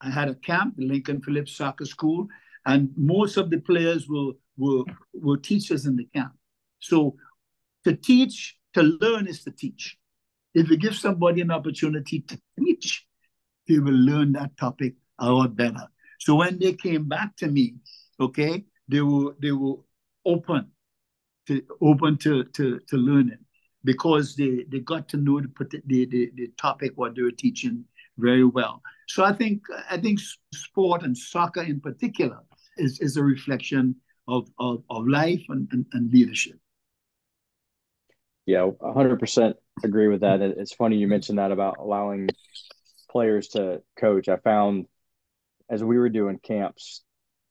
I had a camp, the Lincoln Phillips Soccer School, and most of the players were, were, were teachers in the camp. So to teach to learn is to teach. If you give somebody an opportunity to teach, they will learn that topic a lot better. So when they came back to me, okay, they were they were open to open to to, to learning because they, they got to know the, the, the, topic what they were teaching very well. So I think I think sport and soccer in particular is, is a reflection of, of, of life and, and, and leadership yeah, 100% agree with that. It's funny you mentioned that about allowing players to coach. I found as we were doing camps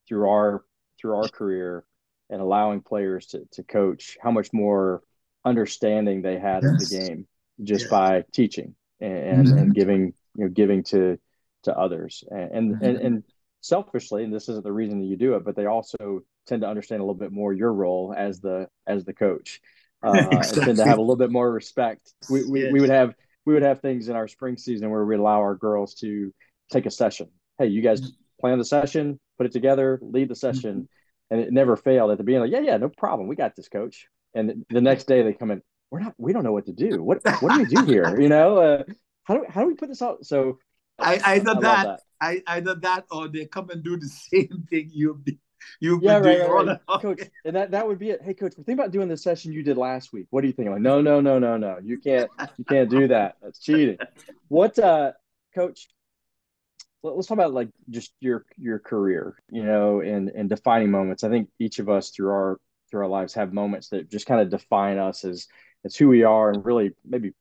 through our through our career and allowing players to to coach, how much more understanding they had yes. of the game just yeah. by teaching and, mm-hmm. and giving you know giving to to others and and, mm-hmm. and and selfishly and this isn't the reason that you do it but they also tend to understand a little bit more your role as the as the coach uh, exactly. tend to have a little bit more respect. We, we, yes. we would have we would have things in our spring season where we allow our girls to take a session. Hey, you guys plan the session, put it together, lead the session, mm-hmm. and it never failed at the beginning. Like, yeah, yeah, no problem, we got this, coach. And the next day they come in, we're not, we don't know what to do. What what do we do here? You know, uh, how do how do we put this out? So I either I that, that, I either that or they come and do the same thing you did You've yeah, been right, right, right. coach, and that that would be it. Hey, coach, we're thinking about doing the session you did last week. What do you think? I'm like, no, no, no, no, no. You can't, you can't do that. That's cheating. What, uh, coach? Let's talk about like just your your career, you know, and and defining moments. I think each of us through our through our lives have moments that just kind of define us as as who we are, and really maybe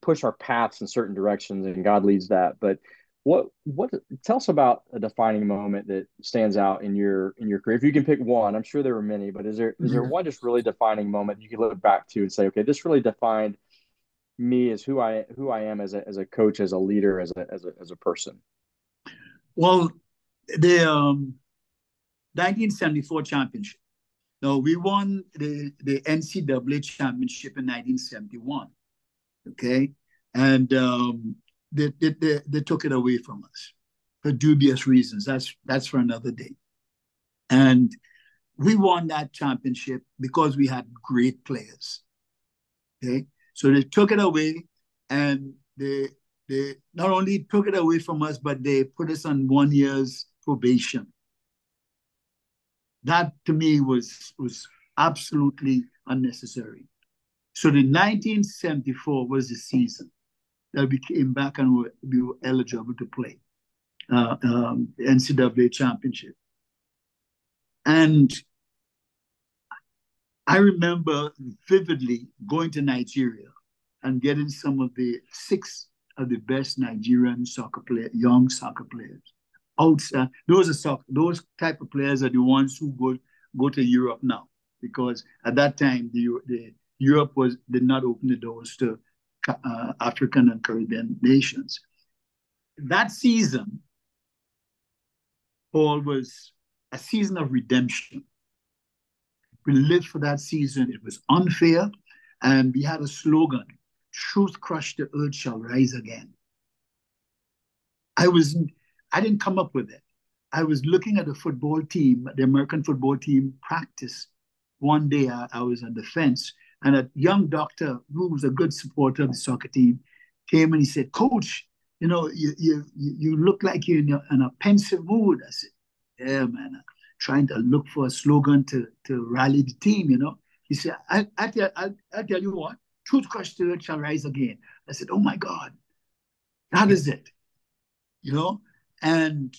push our paths in certain directions, and God leads that. But what what tell us about a defining moment that stands out in your in your career if you can pick one i'm sure there were many but is there mm-hmm. there mm-hmm. one just really defining moment you can look back to and say okay this really defined me as who i who i am as a as a coach as a leader as a as a, as a person well the um 1974 championship no we won the the ncaa championship in 1971 okay and um they, they, they, they took it away from us for dubious reasons. That's that's for another day. And we won that championship because we had great players. Okay, so they took it away, and they they not only took it away from us, but they put us on one year's probation. That to me was was absolutely unnecessary. So the 1974 was the season that we came back and we, we were eligible to play uh, um, NCAA championship. And I remember vividly going to Nigeria and getting some of the six of the best Nigerian soccer player, young soccer players. Outside, those are soccer, those type of players are the ones who go go to Europe now because at that time the, the Europe was did not open the doors to uh, African and Caribbean nations. That season, Paul, was a season of redemption. We lived for that season. It was unfair, and we had a slogan: "Truth crushed the earth shall rise again." I was, I didn't come up with it. I was looking at the football team, the American football team practice. One day I, I was on the fence and a young doctor who was a good supporter of the soccer team came and he said, Coach, you know, you you you look like you're in a, in a pensive mood. I said, Yeah, man, I'm trying to look for a slogan to to rally the team, you know. He said, I, I, tell, I, I tell you what, truth crushed the shall rise again. I said, Oh my God. That is it. You know? And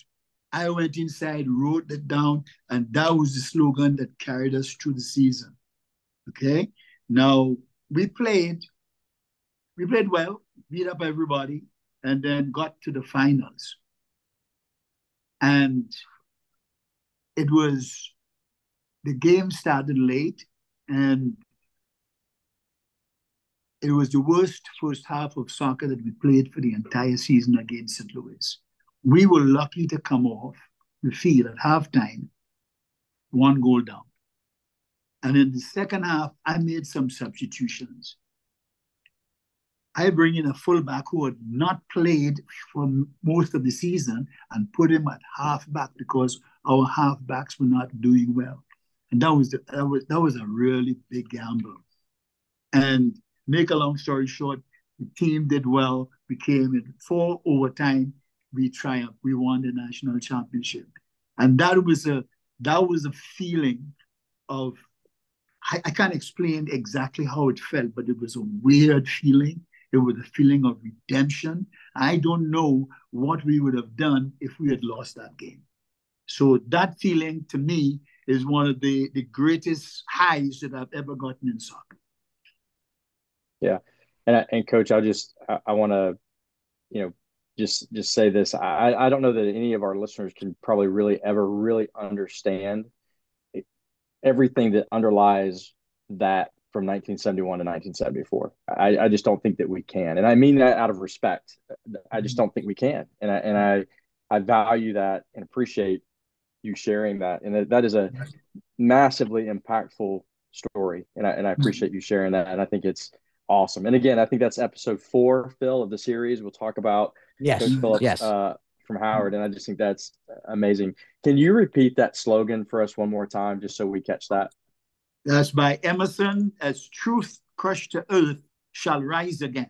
I went inside, wrote that down, and that was the slogan that carried us through the season. Okay. Now we played, we played well, beat up everybody, and then got to the finals. And it was the game started late and it was the worst first half of soccer that we played for the entire season against St. Louis. We were lucky to come off the field at halftime, one goal down. And in the second half, I made some substitutions. I bring in a fullback who had not played for most of the season and put him at halfback because our halfbacks were not doing well. And that was the, that was that was a really big gamble. And make a long story short, the team did well. We came in four overtime. We triumphed. We won the national championship, and that was a that was a feeling of I, I can't explain exactly how it felt, but it was a weird feeling. It was a feeling of redemption. I don't know what we would have done if we had lost that game. So that feeling to me is one of the, the greatest highs that I've ever gotten in soccer. Yeah. And, and coach, I'll just, I, I want to, you know, just, just say this. I, I don't know that any of our listeners can probably really ever really understand everything that underlies that from 1971 to 1974. I, I just don't think that we can. And I mean that out of respect. I just don't think we can. And I, and I, I value that and appreciate you sharing that. And that, that is a massively impactful story. And I, and I appreciate you sharing that. And I think it's awesome. And again, I think that's episode four, Phil, of the series. We'll talk about yes. Coach Phillips yes. Uh, from Howard. And I just think that's amazing. Can you repeat that slogan for us one more time, just so we catch that? That's by Emerson, as truth crushed to earth shall rise again.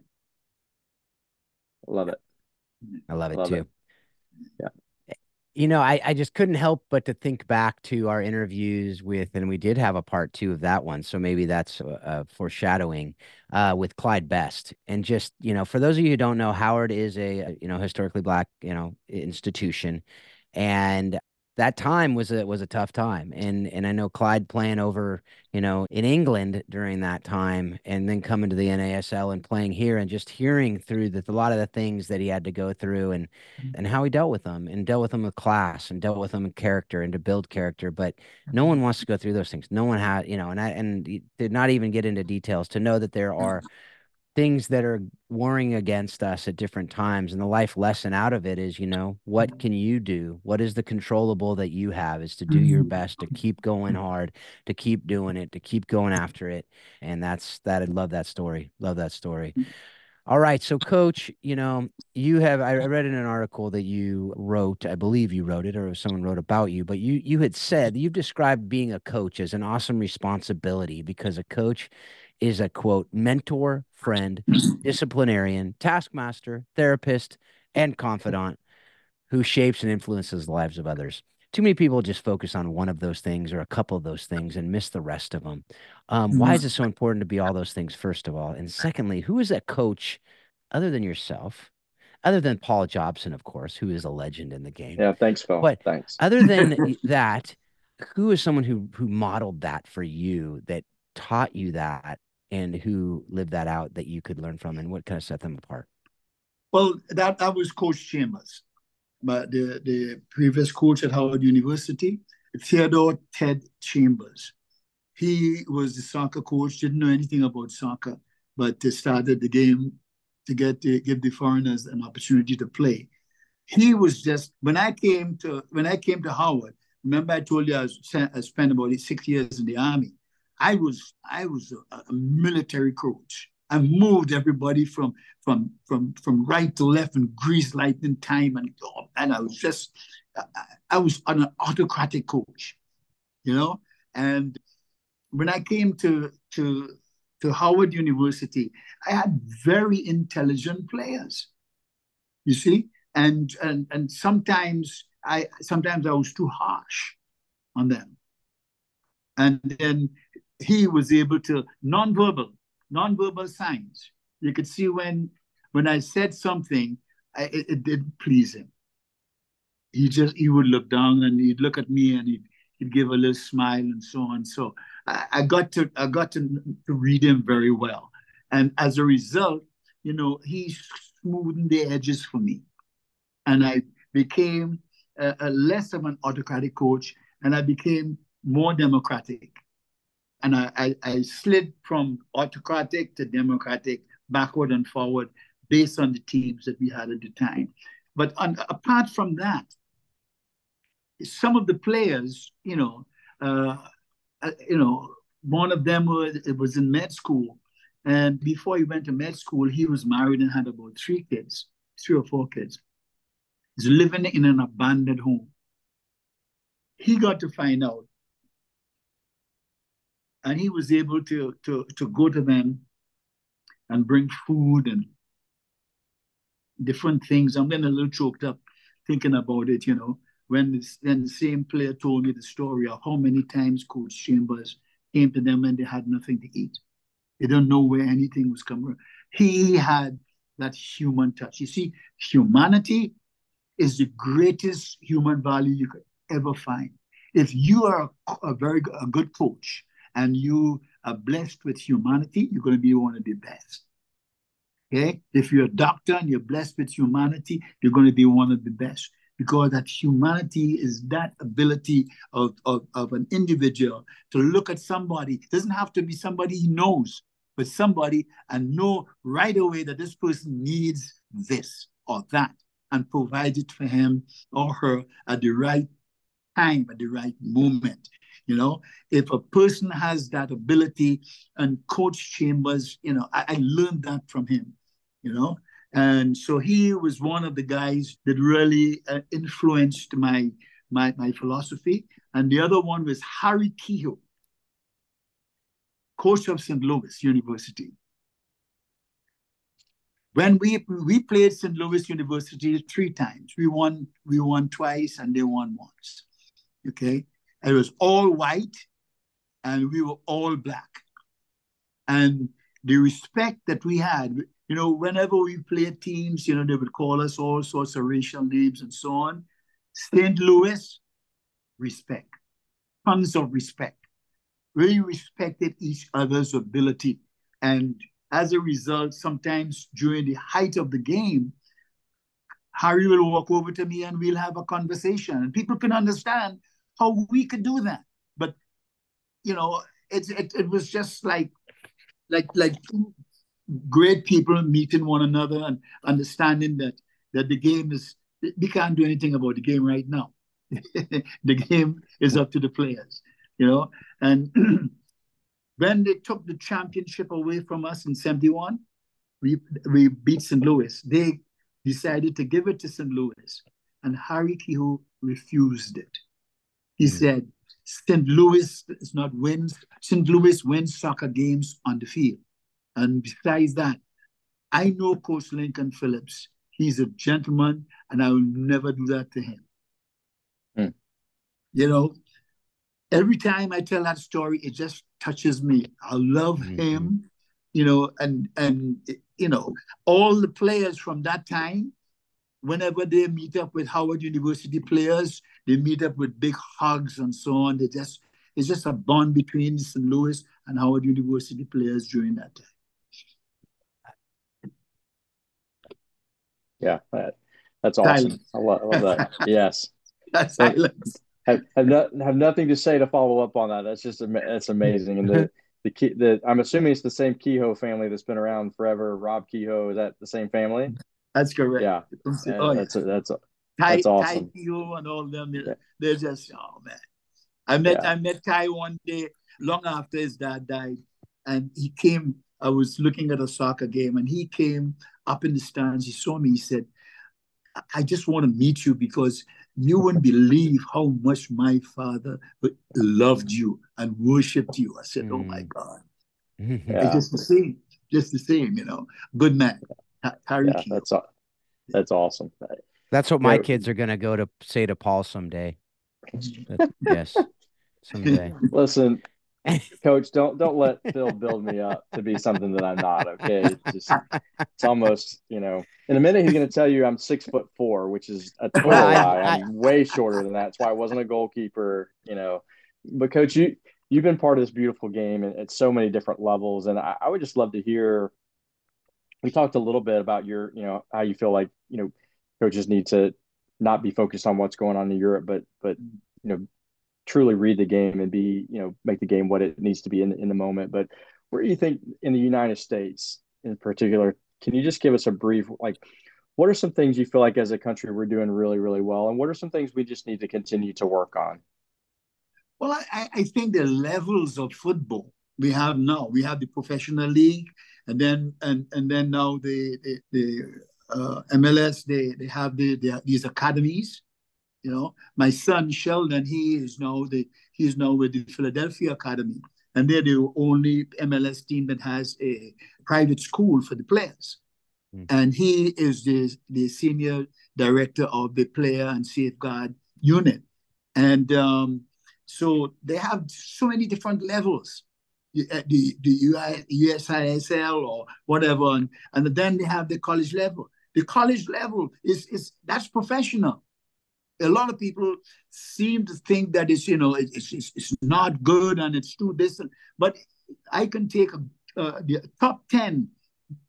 Love it. I love it love too. It. Yeah you know, I, I just couldn't help but to think back to our interviews with, and we did have a part two of that one. So maybe that's uh, foreshadowing uh, with Clyde Best. And just, you know, for those of you who don't know, Howard is a, you know, historically black, you know, institution. And that time was a was a tough time. And and I know Clyde playing over you know in England during that time and then coming to the NASL and playing here and just hearing through the, a lot of the things that he had to go through and mm-hmm. and how he dealt with them and dealt with them with class and dealt with them in character and to build character. But no one wants to go through those things. No one had you know and I and did not even get into details to know that there are things that are warring against us at different times and the life lesson out of it is you know what mm-hmm. can you do what is the controllable that you have is to do your mm-hmm. best to keep going hard to keep doing it to keep going after it and that's that i love that story love that story mm. all right so coach you know you have i read in an article that you wrote i believe you wrote it or someone wrote about you but you you had said you've described being a coach as an awesome responsibility because a coach is a quote mentor, friend, disciplinarian, taskmaster, therapist, and confidant who shapes and influences the lives of others. Too many people just focus on one of those things or a couple of those things and miss the rest of them. Um, why is it so important to be all those things, first of all? And secondly, who is that coach other than yourself? Other than Paul Jobson, of course, who is a legend in the game. Yeah, thanks, Phil. But thanks. other than that, who is someone who who modeled that for you that taught you that and who lived that out that you could learn from and what kind of set them apart? Well, that, that was Coach Chambers, but the, the previous coach at Howard University, Theodore Ted Chambers. He was the soccer coach, didn't know anything about soccer, but started the game to get to give the foreigners an opportunity to play. He was just when I came to when I came to Howard. Remember, I told you I, was, I spent about six years in the army. I was I was a, a military coach. I moved everybody from from from from right to left in grease lightning time, and oh, and I was just I, I was an autocratic coach, you know. And when I came to to to Howard University, I had very intelligent players. You see, and and and sometimes I sometimes I was too harsh on them. And then he was able to nonverbal, nonverbal signs. You could see when when I said something, I, it, it didn't please him. He just he would look down and he'd look at me and he'd he'd give a little smile and so on. So I, I got to I got to, to read him very well, and as a result, you know, he smoothed the edges for me, and I became a, a less of an autocratic coach, and I became more democratic, and I, I, I slid from autocratic to democratic, backward and forward, based on the teams that we had at the time. But on, apart from that, some of the players, you know, uh, uh, you know, one of them was it was in med school, and before he went to med school, he was married and had about three kids, three or four kids. He's living in an abandoned home. He got to find out, and he was able to to to go to them and bring food and different things. I'm getting a little choked up thinking about it, you know when this, then the same player told me the story of how many times Coach Chambers came to them and they had nothing to eat. They don't know where anything was coming. from. He had that human touch. You see, humanity is the greatest human value you could ever find. If you are a, a very a good coach and you are blessed with humanity, you're going to be one of the best. Okay? If you're a doctor and you're blessed with humanity, you're going to be one of the best because that humanity is that ability of, of, of an individual to look at somebody. It doesn't have to be somebody he knows, but somebody and know right away that this person needs this or that and provide it for him or her at the right time, at the right moment. You know, if a person has that ability, and Coach Chambers, you know, I, I learned that from him, you know, and so he was one of the guys that really uh, influenced my, my, my philosophy. And the other one was Harry Keough, coach of St. Louis University. When we we played St. Louis University three times, we won we won twice and they won once. Okay, it was all white, and we were all black, and the respect that we had you know, whenever we played teams, you know, they would call us all sorts of racial names and so on. St. Louis, respect, tons of respect. We respected each other's ability. And as a result, sometimes during the height of the game, Harry will walk over to me and we'll have a conversation. And people can understand how we could do that. But, you know, it's, it, it was just like, like, like great people meeting one another and understanding that that the game is we can't do anything about the game right now. the game is up to the players, you know. And when they took the championship away from us in 71, we we beat St. Louis. They decided to give it to St. Louis. And Harry Keough refused it. He mm-hmm. said, St. Louis is not wins, St. Louis wins soccer games on the field. And besides that, I know Coach Lincoln Phillips. He's a gentleman, and I will never do that to him. Mm. You know, every time I tell that story, it just touches me. I love mm-hmm. him, you know, and and you know, all the players from that time, whenever they meet up with Howard University players, they meet up with big hugs and so on. They just it's just a bond between St. Louis and Howard University players during that time. Yeah, that, that's awesome. I love, I love that. yes. That's silence. Have, have, not, have nothing to say to follow up on that. That's just that's amazing. And the the key the I'm assuming it's the same Keough family that's been around forever. Rob Keough is that the same family? That's correct. Yeah, oh, that's yeah. that's Ty, that's awesome. Ty Keough and all them. They're, yeah. they're just oh man. I met yeah. I met Ty one day long after his dad died, and he came. I was looking at a soccer game, and he came up in the stands. He saw me. He said, I just want to meet you because you wouldn't believe how much my father loved you and worshipped you. I said, Oh my mm. God. Yeah. It's just the same, just the same, you know. Good man. Harry yeah, that's, that's awesome. That's what my kids are going to go to say to Paul someday. yes, someday. Listen, Coach, don't don't let Phil build me up to be something that I'm not. Okay, it's just it's almost you know. In a minute, he's going to tell you I'm six foot four, which is a total lie. I, am way shorter than that. That's why I wasn't a goalkeeper. You know, but coach, you you've been part of this beautiful game at so many different levels, and I, I would just love to hear. We talked a little bit about your, you know, how you feel like you know coaches need to not be focused on what's going on in Europe, but but you know truly read the game and be you know make the game what it needs to be in in the moment. But where do you think in the United States in particular? Can you just give us a brief like? What are some things you feel like as a country we're doing really really well, and what are some things we just need to continue to work on? Well, I, I think the levels of football we have now. We have the professional league, and then and and then now the the, the uh, MLS they they have the, the, these academies. You know, my son Sheldon, he is now the he is now with the Philadelphia Academy, and they're the only MLS team that has a private school for the players. Mm. And he is the the senior director of the player and safeguard unit, and um, so they have so many different levels uh, the the USISL or whatever, and, and then they have the college level. The college level is is that's professional. A lot of people seem to think that it's you know it's it's, it's not good and it's too distant. But I can take uh, the top ten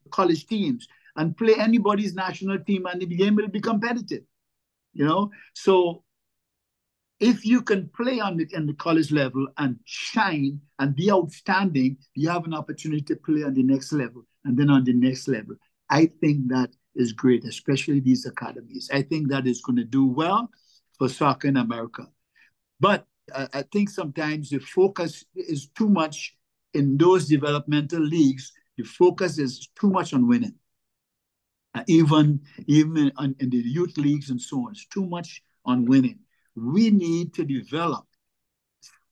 college teams and play anybody's national team, and the game will be competitive. You know, so if you can play on the, in the college level and shine and be outstanding, you have an opportunity to play on the next level and then on the next level. I think that is great, especially these academies. I think that is going to do well for soccer in America. But I, I think sometimes the focus is too much in those developmental leagues. The focus is too much on winning. Uh, even even in, in the youth leagues and so on, it's too much on winning we need to develop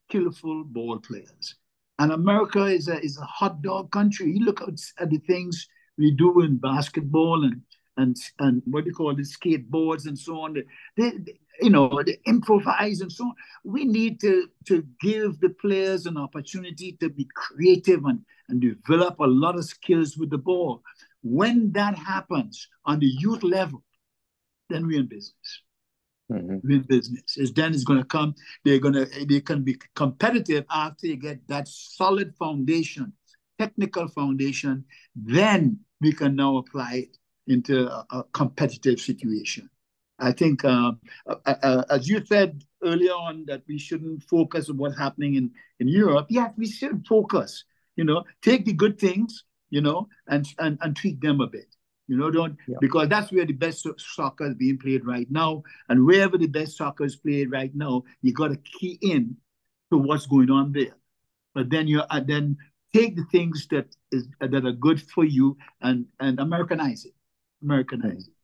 skillful ball players. And America is a, is a hot dog country. You look at the things we do in basketball and and and what do you call it, skateboards and so on. They, they, you know, they improvise and so on. We need to to give the players an opportunity to be creative and, and develop a lot of skills with the ball. When that happens on the youth level, then we're in business mm-hmm. with business. Is then is going to come. They're going to they can be competitive after you get that solid foundation, technical foundation. Then we can now apply it into a, a competitive situation. I think, uh, uh, uh, as you said earlier on, that we shouldn't focus on what's happening in, in Europe. Yeah, we should focus. You know, take the good things, you know, and and, and tweak them a bit. You know, don't yeah. because that's where the best soccer is being played right now, and wherever the best soccer is played right now, you got to key in to what's going on there. But then you uh, then take the things that is uh, that are good for you and and Americanize it, Americanize it.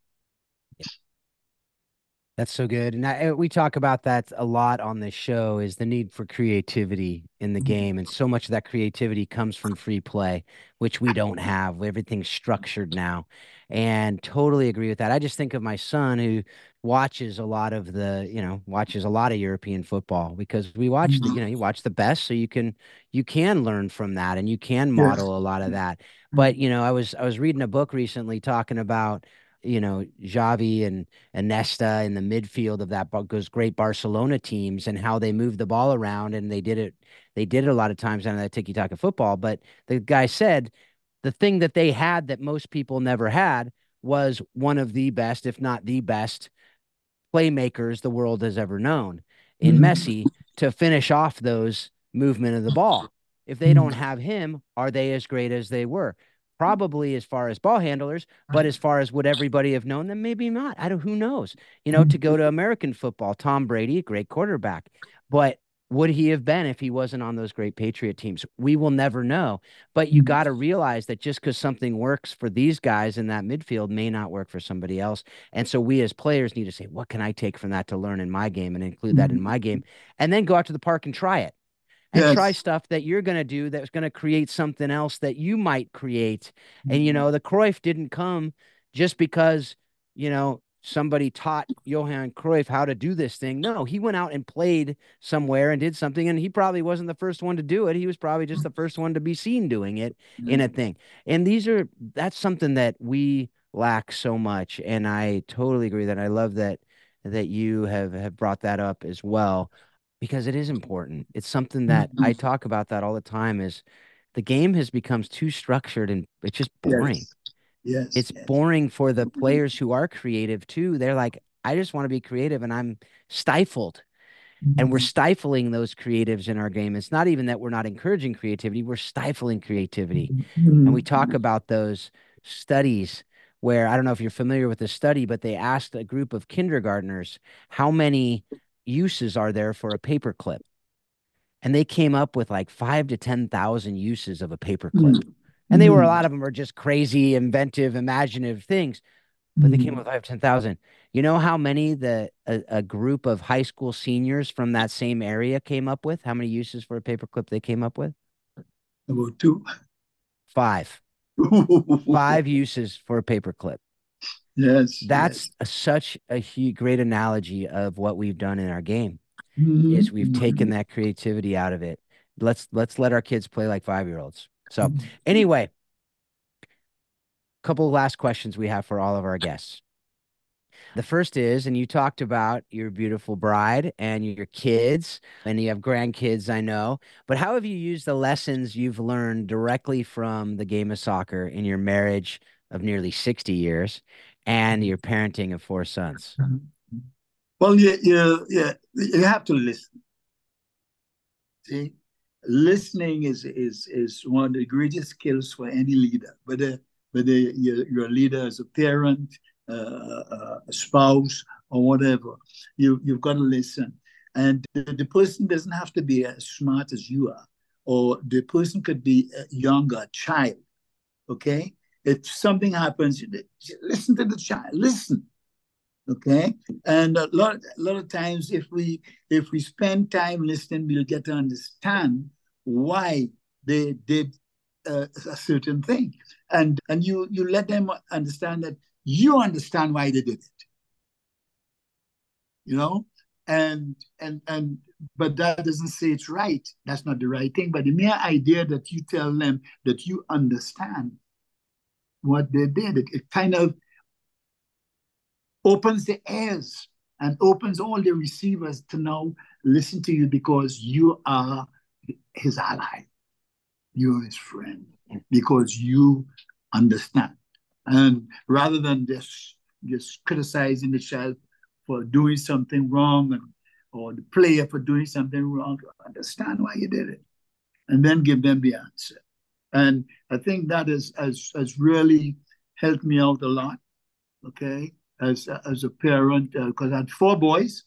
That's so good. And I, eh, we talk about that a lot on this show is the need for creativity in the mm-hmm. game. And so much of that creativity comes from free play, which we don't have. Everything's structured now. And totally agree with that. I just think of my son who watches a lot of the, you know, watches a lot of European football because we watch the, mm-hmm. you know, you watch the best so you can you can learn from that and you can model yes. a lot of that. Mm-hmm. But, you know, I was I was reading a book recently talking about you know Xavi and Iniesta in the midfield of that those great Barcelona teams and how they moved the ball around and they did it they did it a lot of times on that tiki taka football. But the guy said the thing that they had that most people never had was one of the best, if not the best, playmakers the world has ever known in mm-hmm. Messi to finish off those movement of the ball. If they don't have him, are they as great as they were? Mm-hmm. probably as far as ball handlers, but as far as would everybody have known them? Maybe not. I don't. Who knows? You know, to go mm-hmm. to American football, Tom Brady, great quarterback, but would he have been if he wasn't on those great Patriot teams? We will never know. But you mm-hmm. got to realize that just because something works for these guys in that midfield may not work for somebody else. And so we as players need to say, what can I take from that to learn in my game and include that in my game? And then go out to the park and try it and yes. try stuff that you're going to do that's going to create something else that you might create. And, you mm-hmm. know, the Cruyff didn't come just because, you know, somebody taught Johan Cruyff how to do this thing. No, he went out and played somewhere and did something, and he probably wasn't the first one to do it. He was probably just the first one to be seen doing it in a thing. And these are that's something that we lack so much. And I totally agree that I love that that you have have brought that up as well because it is important. It's something that I talk about that all the time is the game has becomes too structured and it's just boring. Yes. Yes. It's yes. boring for the players who are creative too. They're like, I just want to be creative and I'm stifled. And we're Mm-hmm. stifling those creatives in our game. It's not even that we're not encouraging creativity, we're stifling creativity. Mm-hmm. And we talk about those studies where I don't know if you're familiar with the study, but they asked a group of kindergartners how many uses are there for a paperclip. And they came up with like five to 10,000 uses of a paperclip. Mm-hmm. And they were, a mm-hmm. lot of them are just crazy, inventive, imaginative things, but they came mm-hmm. up with five, 10,000. You know how many the a, a group of high school seniors from that same area came up with? How many uses for a paperclip they came up with? about two. Five. Five uses for a paperclip. Yes. That's a, such a huge, great analogy of what we've done in our game. yes. Is we've taken mm-hmm. that creativity out of it. Let's let's let our kids play like five year olds. So mm-hmm. anyway, couple of last questions we have for all of our guests. The first is, and you talked about your beautiful bride and your kids, and you have grandkids, I know. But how have you used the lessons you've learned directly from the game of soccer in your marriage of nearly 60 years and your parenting of four sons? Well, you, you, you, you have to listen. See, listening is is is one of the greatest skills for any leader. Whether whether you're, you're a leader as a parent, uh, uh, a spouse, or whatever, you you've got to listen. And the, the person doesn't have to be as smart as you are, or the person could be a younger child. Okay, if something happens, listen to the child. Listen okay? And a lot a lot of times if we if we spend time listening we'll get to understand why they did uh, a certain thing. And and you you let them understand that you understand why they did it. You know? And and and but that doesn't say it's right. That's not the right thing. But the mere idea that you tell them that you understand what they did it, it kind of opens the ears and opens all the receivers to now listen to you because you are his ally. You're his friend because you understand. And rather than just, just criticizing the child for doing something wrong and, or the player for doing something wrong, understand why you did it. And then give them the answer. And I think that has, has, has really helped me out a lot. Okay as as a parent because uh, I had four boys,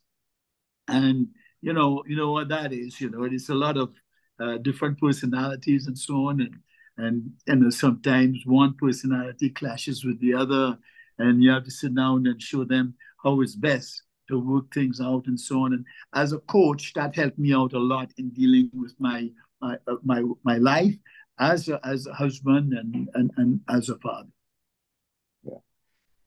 and you know you know what that is. You know, it's a lot of uh, different personalities and so on, and and and sometimes one personality clashes with the other, and you have to sit down and show them how it's best to work things out and so on. And as a coach, that helped me out a lot in dealing with my my uh, my my life as a, as a husband and, and and as a father. Yeah.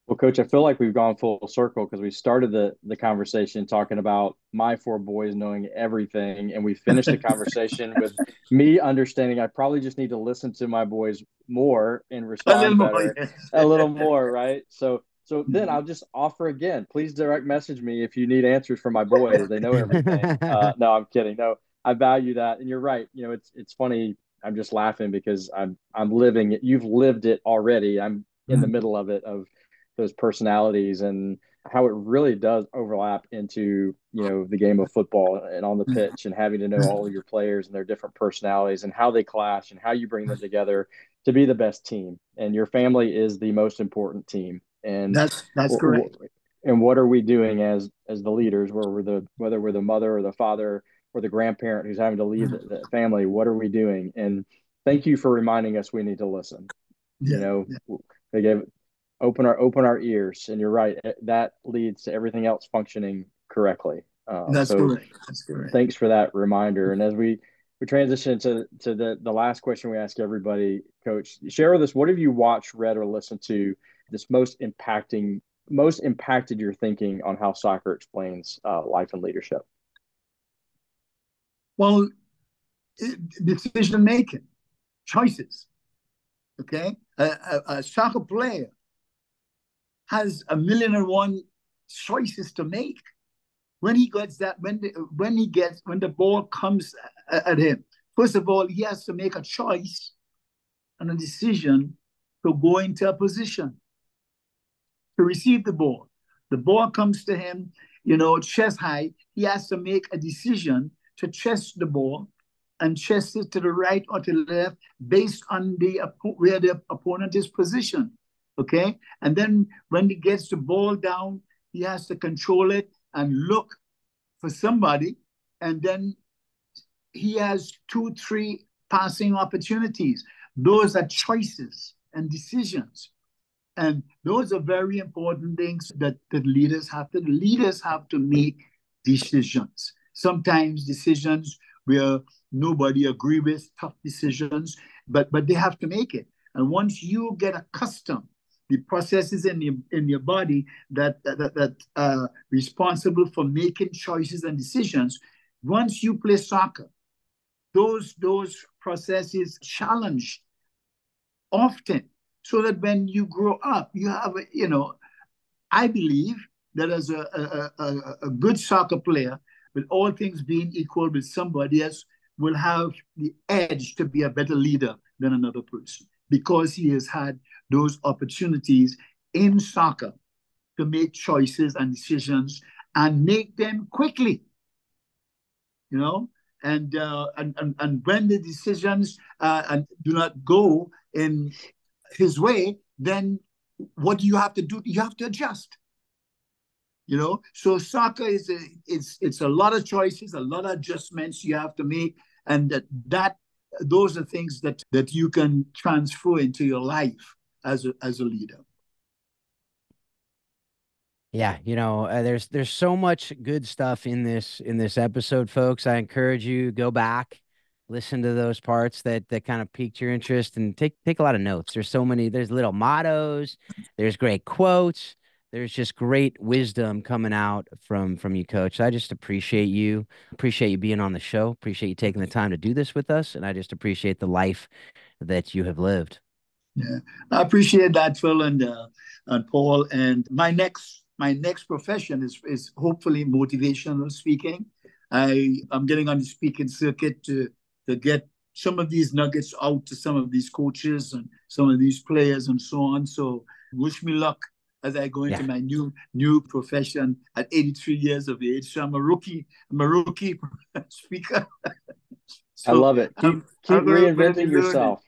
Well, Coach, I feel like we've gone full circle because we started the the conversation talking about my four boys knowing everything, and we finished the conversation with me understanding I probably just need to listen to my boys more and respond a little better, more, yes. a little more, right? So, so then I'll just offer again. Please direct message me if you need answers from my boys. They know everything. uh, no, I'm kidding. No, I value that, and you're right. You know, it's it's funny. I'm just laughing because I'm I'm living it. You've lived it already. I'm in the mm-hmm. middle of it of those personalities and how it really does overlap into you know the game of football and on the mm-hmm. pitch and having to know mm-hmm. all of your players and their different personalities and how they clash and how you bring them together to be the best team. And your family is the most important team. And that's that's correct and what are we doing as as the leaders? Where we're the whether we're the mother or the father or the grandparent who's having to leave the, the family what are we doing? And thank you for reminding us we need to listen. Yeah, you know yeah. they gave open our open our ears. And you're right eh, that leads to everything else functioning correctly. Uh, that's so correct that's correct. thanks for that reminder. And as we we transition to to the the last question we ask everybody coach share with us what have you watched read or listened to that's most impacting most impacted your thinking on how soccer explains uh, life and leadership? Well, decision making, choices. Okay, a, a, a, soccer player has a million and one choices to make when he gets that when the, when he gets when the ball comes at him. First of all, he has to make a choice and a decision to go into a position to receive the ball. The ball comes to him, you know, chest high. He has to make a decision to chest the ball and chest it to the right or to the left based on the where the opponent is positioned. Okay, and then when he gets the ball down, he has to control it and look for somebody, and then he has two, three passing opportunities. Those are choices and decisions. And those are very important things that, that leaders have to leaders have to make decisions. Sometimes decisions where nobody agree with, tough decisions, but but they have to make it. And once you get accustomed, the processes in your in your body that that that uh, responsible for making choices and decisions. Once you play soccer, those those processes challenge often so that when you grow up, you have, a, you know, I believe that as a, a, a, a good soccer player, with all things being equal with somebody else, will have the edge to be a better leader than another person because he has had those opportunities in soccer to make choices and decisions and make them quickly. You know, and uh, and, and and when the decisions uh, and do not go in his way, then what do you have to do? You have to adjust. You know, so soccer is a, it's it's a lot of choices, a lot of adjustments you have to make, and that that those are things that that you can transfer into your life as a as a leader. Yeah, you know, uh, there's there's so much good stuff in this in this episode, folks. I encourage you go back listen to those parts that that kind of piqued your interest and take take a lot of notes. There's so many. There's little mottos. There's great quotes. There's just great wisdom coming out from from you, Coach. I just appreciate you. Appreciate you being on the show. Appreciate you taking the time to do this with us, and I just appreciate the life that you have lived. Yeah, I appreciate that, Phil and uh, and Paul. And my next my next profession is is hopefully motivational speaking. I I'm getting on the speaking circuit to to get some of these nuggets out to some of these coaches and some of these players and so on. So wish me luck as I go into yeah. my new new profession at 83 years of age. So I'm a rookie. I'm a rookie speaker. so I love it. Keep, I'm, keep I'm reinventing yourself.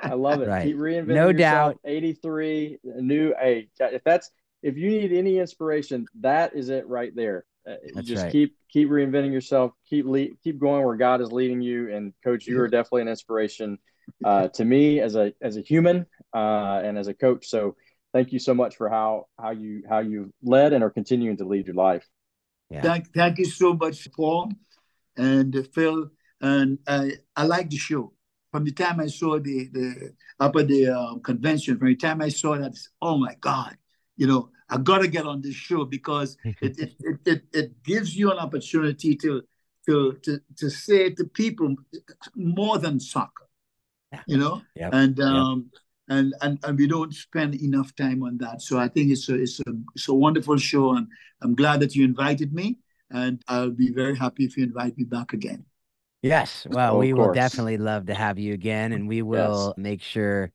I love it. Right. Keep reinventing no yourself. doubt. 83 new. Hey, if that's if you need any inspiration, that is it right there. Uh, That's just right. keep keep reinventing yourself. Keep lead, keep going where God is leading you. And coach, you are definitely an inspiration uh, to me as a as a human uh, and as a coach. So thank you so much for how how you how you led and are continuing to lead your life. Yeah. Thank thank you so much, Paul and Phil. And I I like the show. From the time I saw the the up at the uh, convention, from the time I saw that, oh my God, you know, I got to get on this show because it, it, it, it, it gives you an opportunity to, to, to, to say to people more than soccer, you know, yep. and, um, yep. And, and, and we don't spend enough time on that. So I think it's a, it's a, it's a wonderful show and I'm glad that you invited me and I'll be very happy if you invite me back again. Yes. Well, oh, we will definitely love to have you again and we will yes. make sure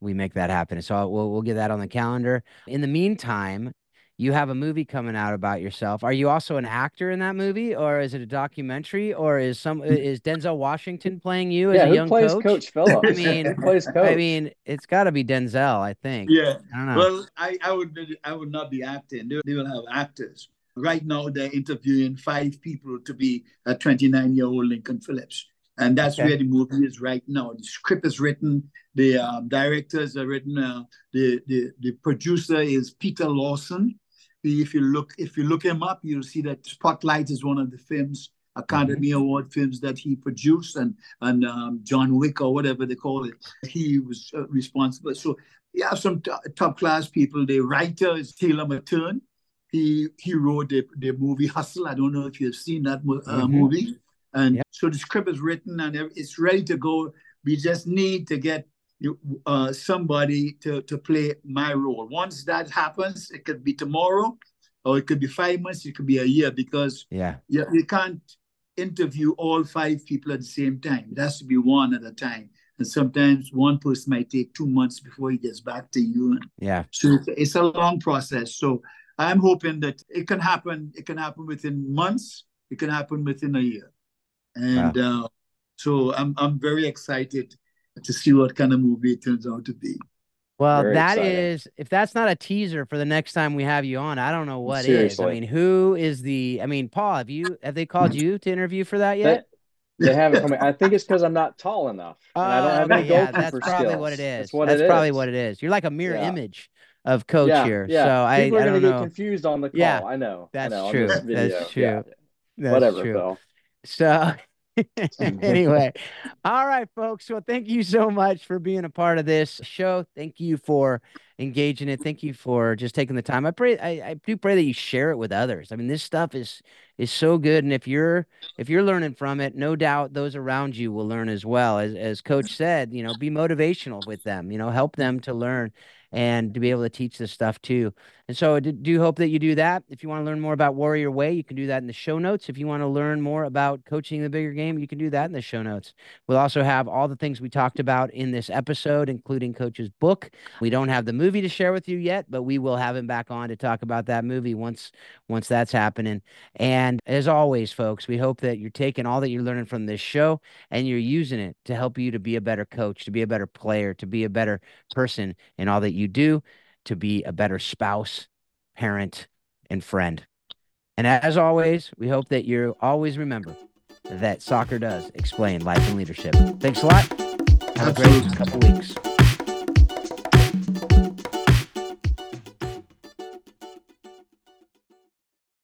we make that happen. So we'll we'll get that on the calendar. In the meantime, you have a movie coming out about yourself. Are you also an actor in that movie, or is it a documentary, or is some is Denzel Washington playing you as a young plays coach? Coach Phillips. I mean, plays coach. I mean, it's got to be Denzel. I think. Yeah. I don't know. well, I, I would I would not be acting. They, they will have actors. Right now, they're interviewing five people to be a 29 year old Lincoln Phillips. And that's okay. where the movie is right now. The script is written, the um, directors are written, uh, the, the the producer is Peter Lawson. If you look if you look him up, you'll see that Spotlight is one of the films Academy mm-hmm. Award films that he produced and and um, John Wick or whatever they call it. He was uh, responsible. So you have some t- top class people. The writer is Taylor Materne. He he wrote the, the movie Hustle. I don't know if you've seen that uh, mm-hmm. movie. And yep. so the script is written and it's ready to go. We just need to get uh, somebody to, to play my role. Once that happens, it could be tomorrow, or it could be five months, it could be a year, because yeah, you, you can't interview all five people at the same time. It has to be one at a time. And sometimes one person might take two months before he gets back to you. Yeah. So it's, it's a long process. So I'm hoping that it can happen. It can happen within months. It can happen within a year. And wow. uh, so I'm I'm very excited to see what kind of movie it turns out to be. Well, Very that exciting. is if that's not a teaser for the next time we have you on, I don't know what Seriously. is. I mean, who is the I mean, Paul, have you have they called you to interview for that yet? They, they haven't come. I think it's because I'm not tall enough. Uh, I don't have any yeah, that's probably skills. what it is. That's, what that's probably what it is. You're like a mirror yeah. image of coach yeah, here. Yeah. So People I, are I don't get know. confused on the call. Yeah, I know. That's I know, true. That's true. That's Whatever, true. Phil. So anyway, all right, folks. Well, thank you so much for being a part of this show. Thank you for engaging it. Thank you for just taking the time. I pray, I, I do pray that you share it with others. I mean, this stuff is is so good, and if you're if you're learning from it, no doubt those around you will learn as well. As as Coach said, you know, be motivational with them. You know, help them to learn and to be able to teach this stuff too. And so I do hope that you do that. If you want to learn more about Warrior Way, you can do that in the show notes. If you want to learn more about coaching the bigger game, you can do that in the show notes. We'll also have all the things we talked about in this episode, including Coach's book. We don't have the movie to share with you yet, but we will have him back on to talk about that movie once once that's happening. And as always, folks, we hope that you're taking all that you're learning from this show and you're using it to help you to be a better coach, to be a better player, to be a better person in all that you do to be a better spouse, parent, and friend. And as always, we hope that you always remember that soccer does explain life and leadership. Thanks a lot. Have Absolutely. a great couple weeks.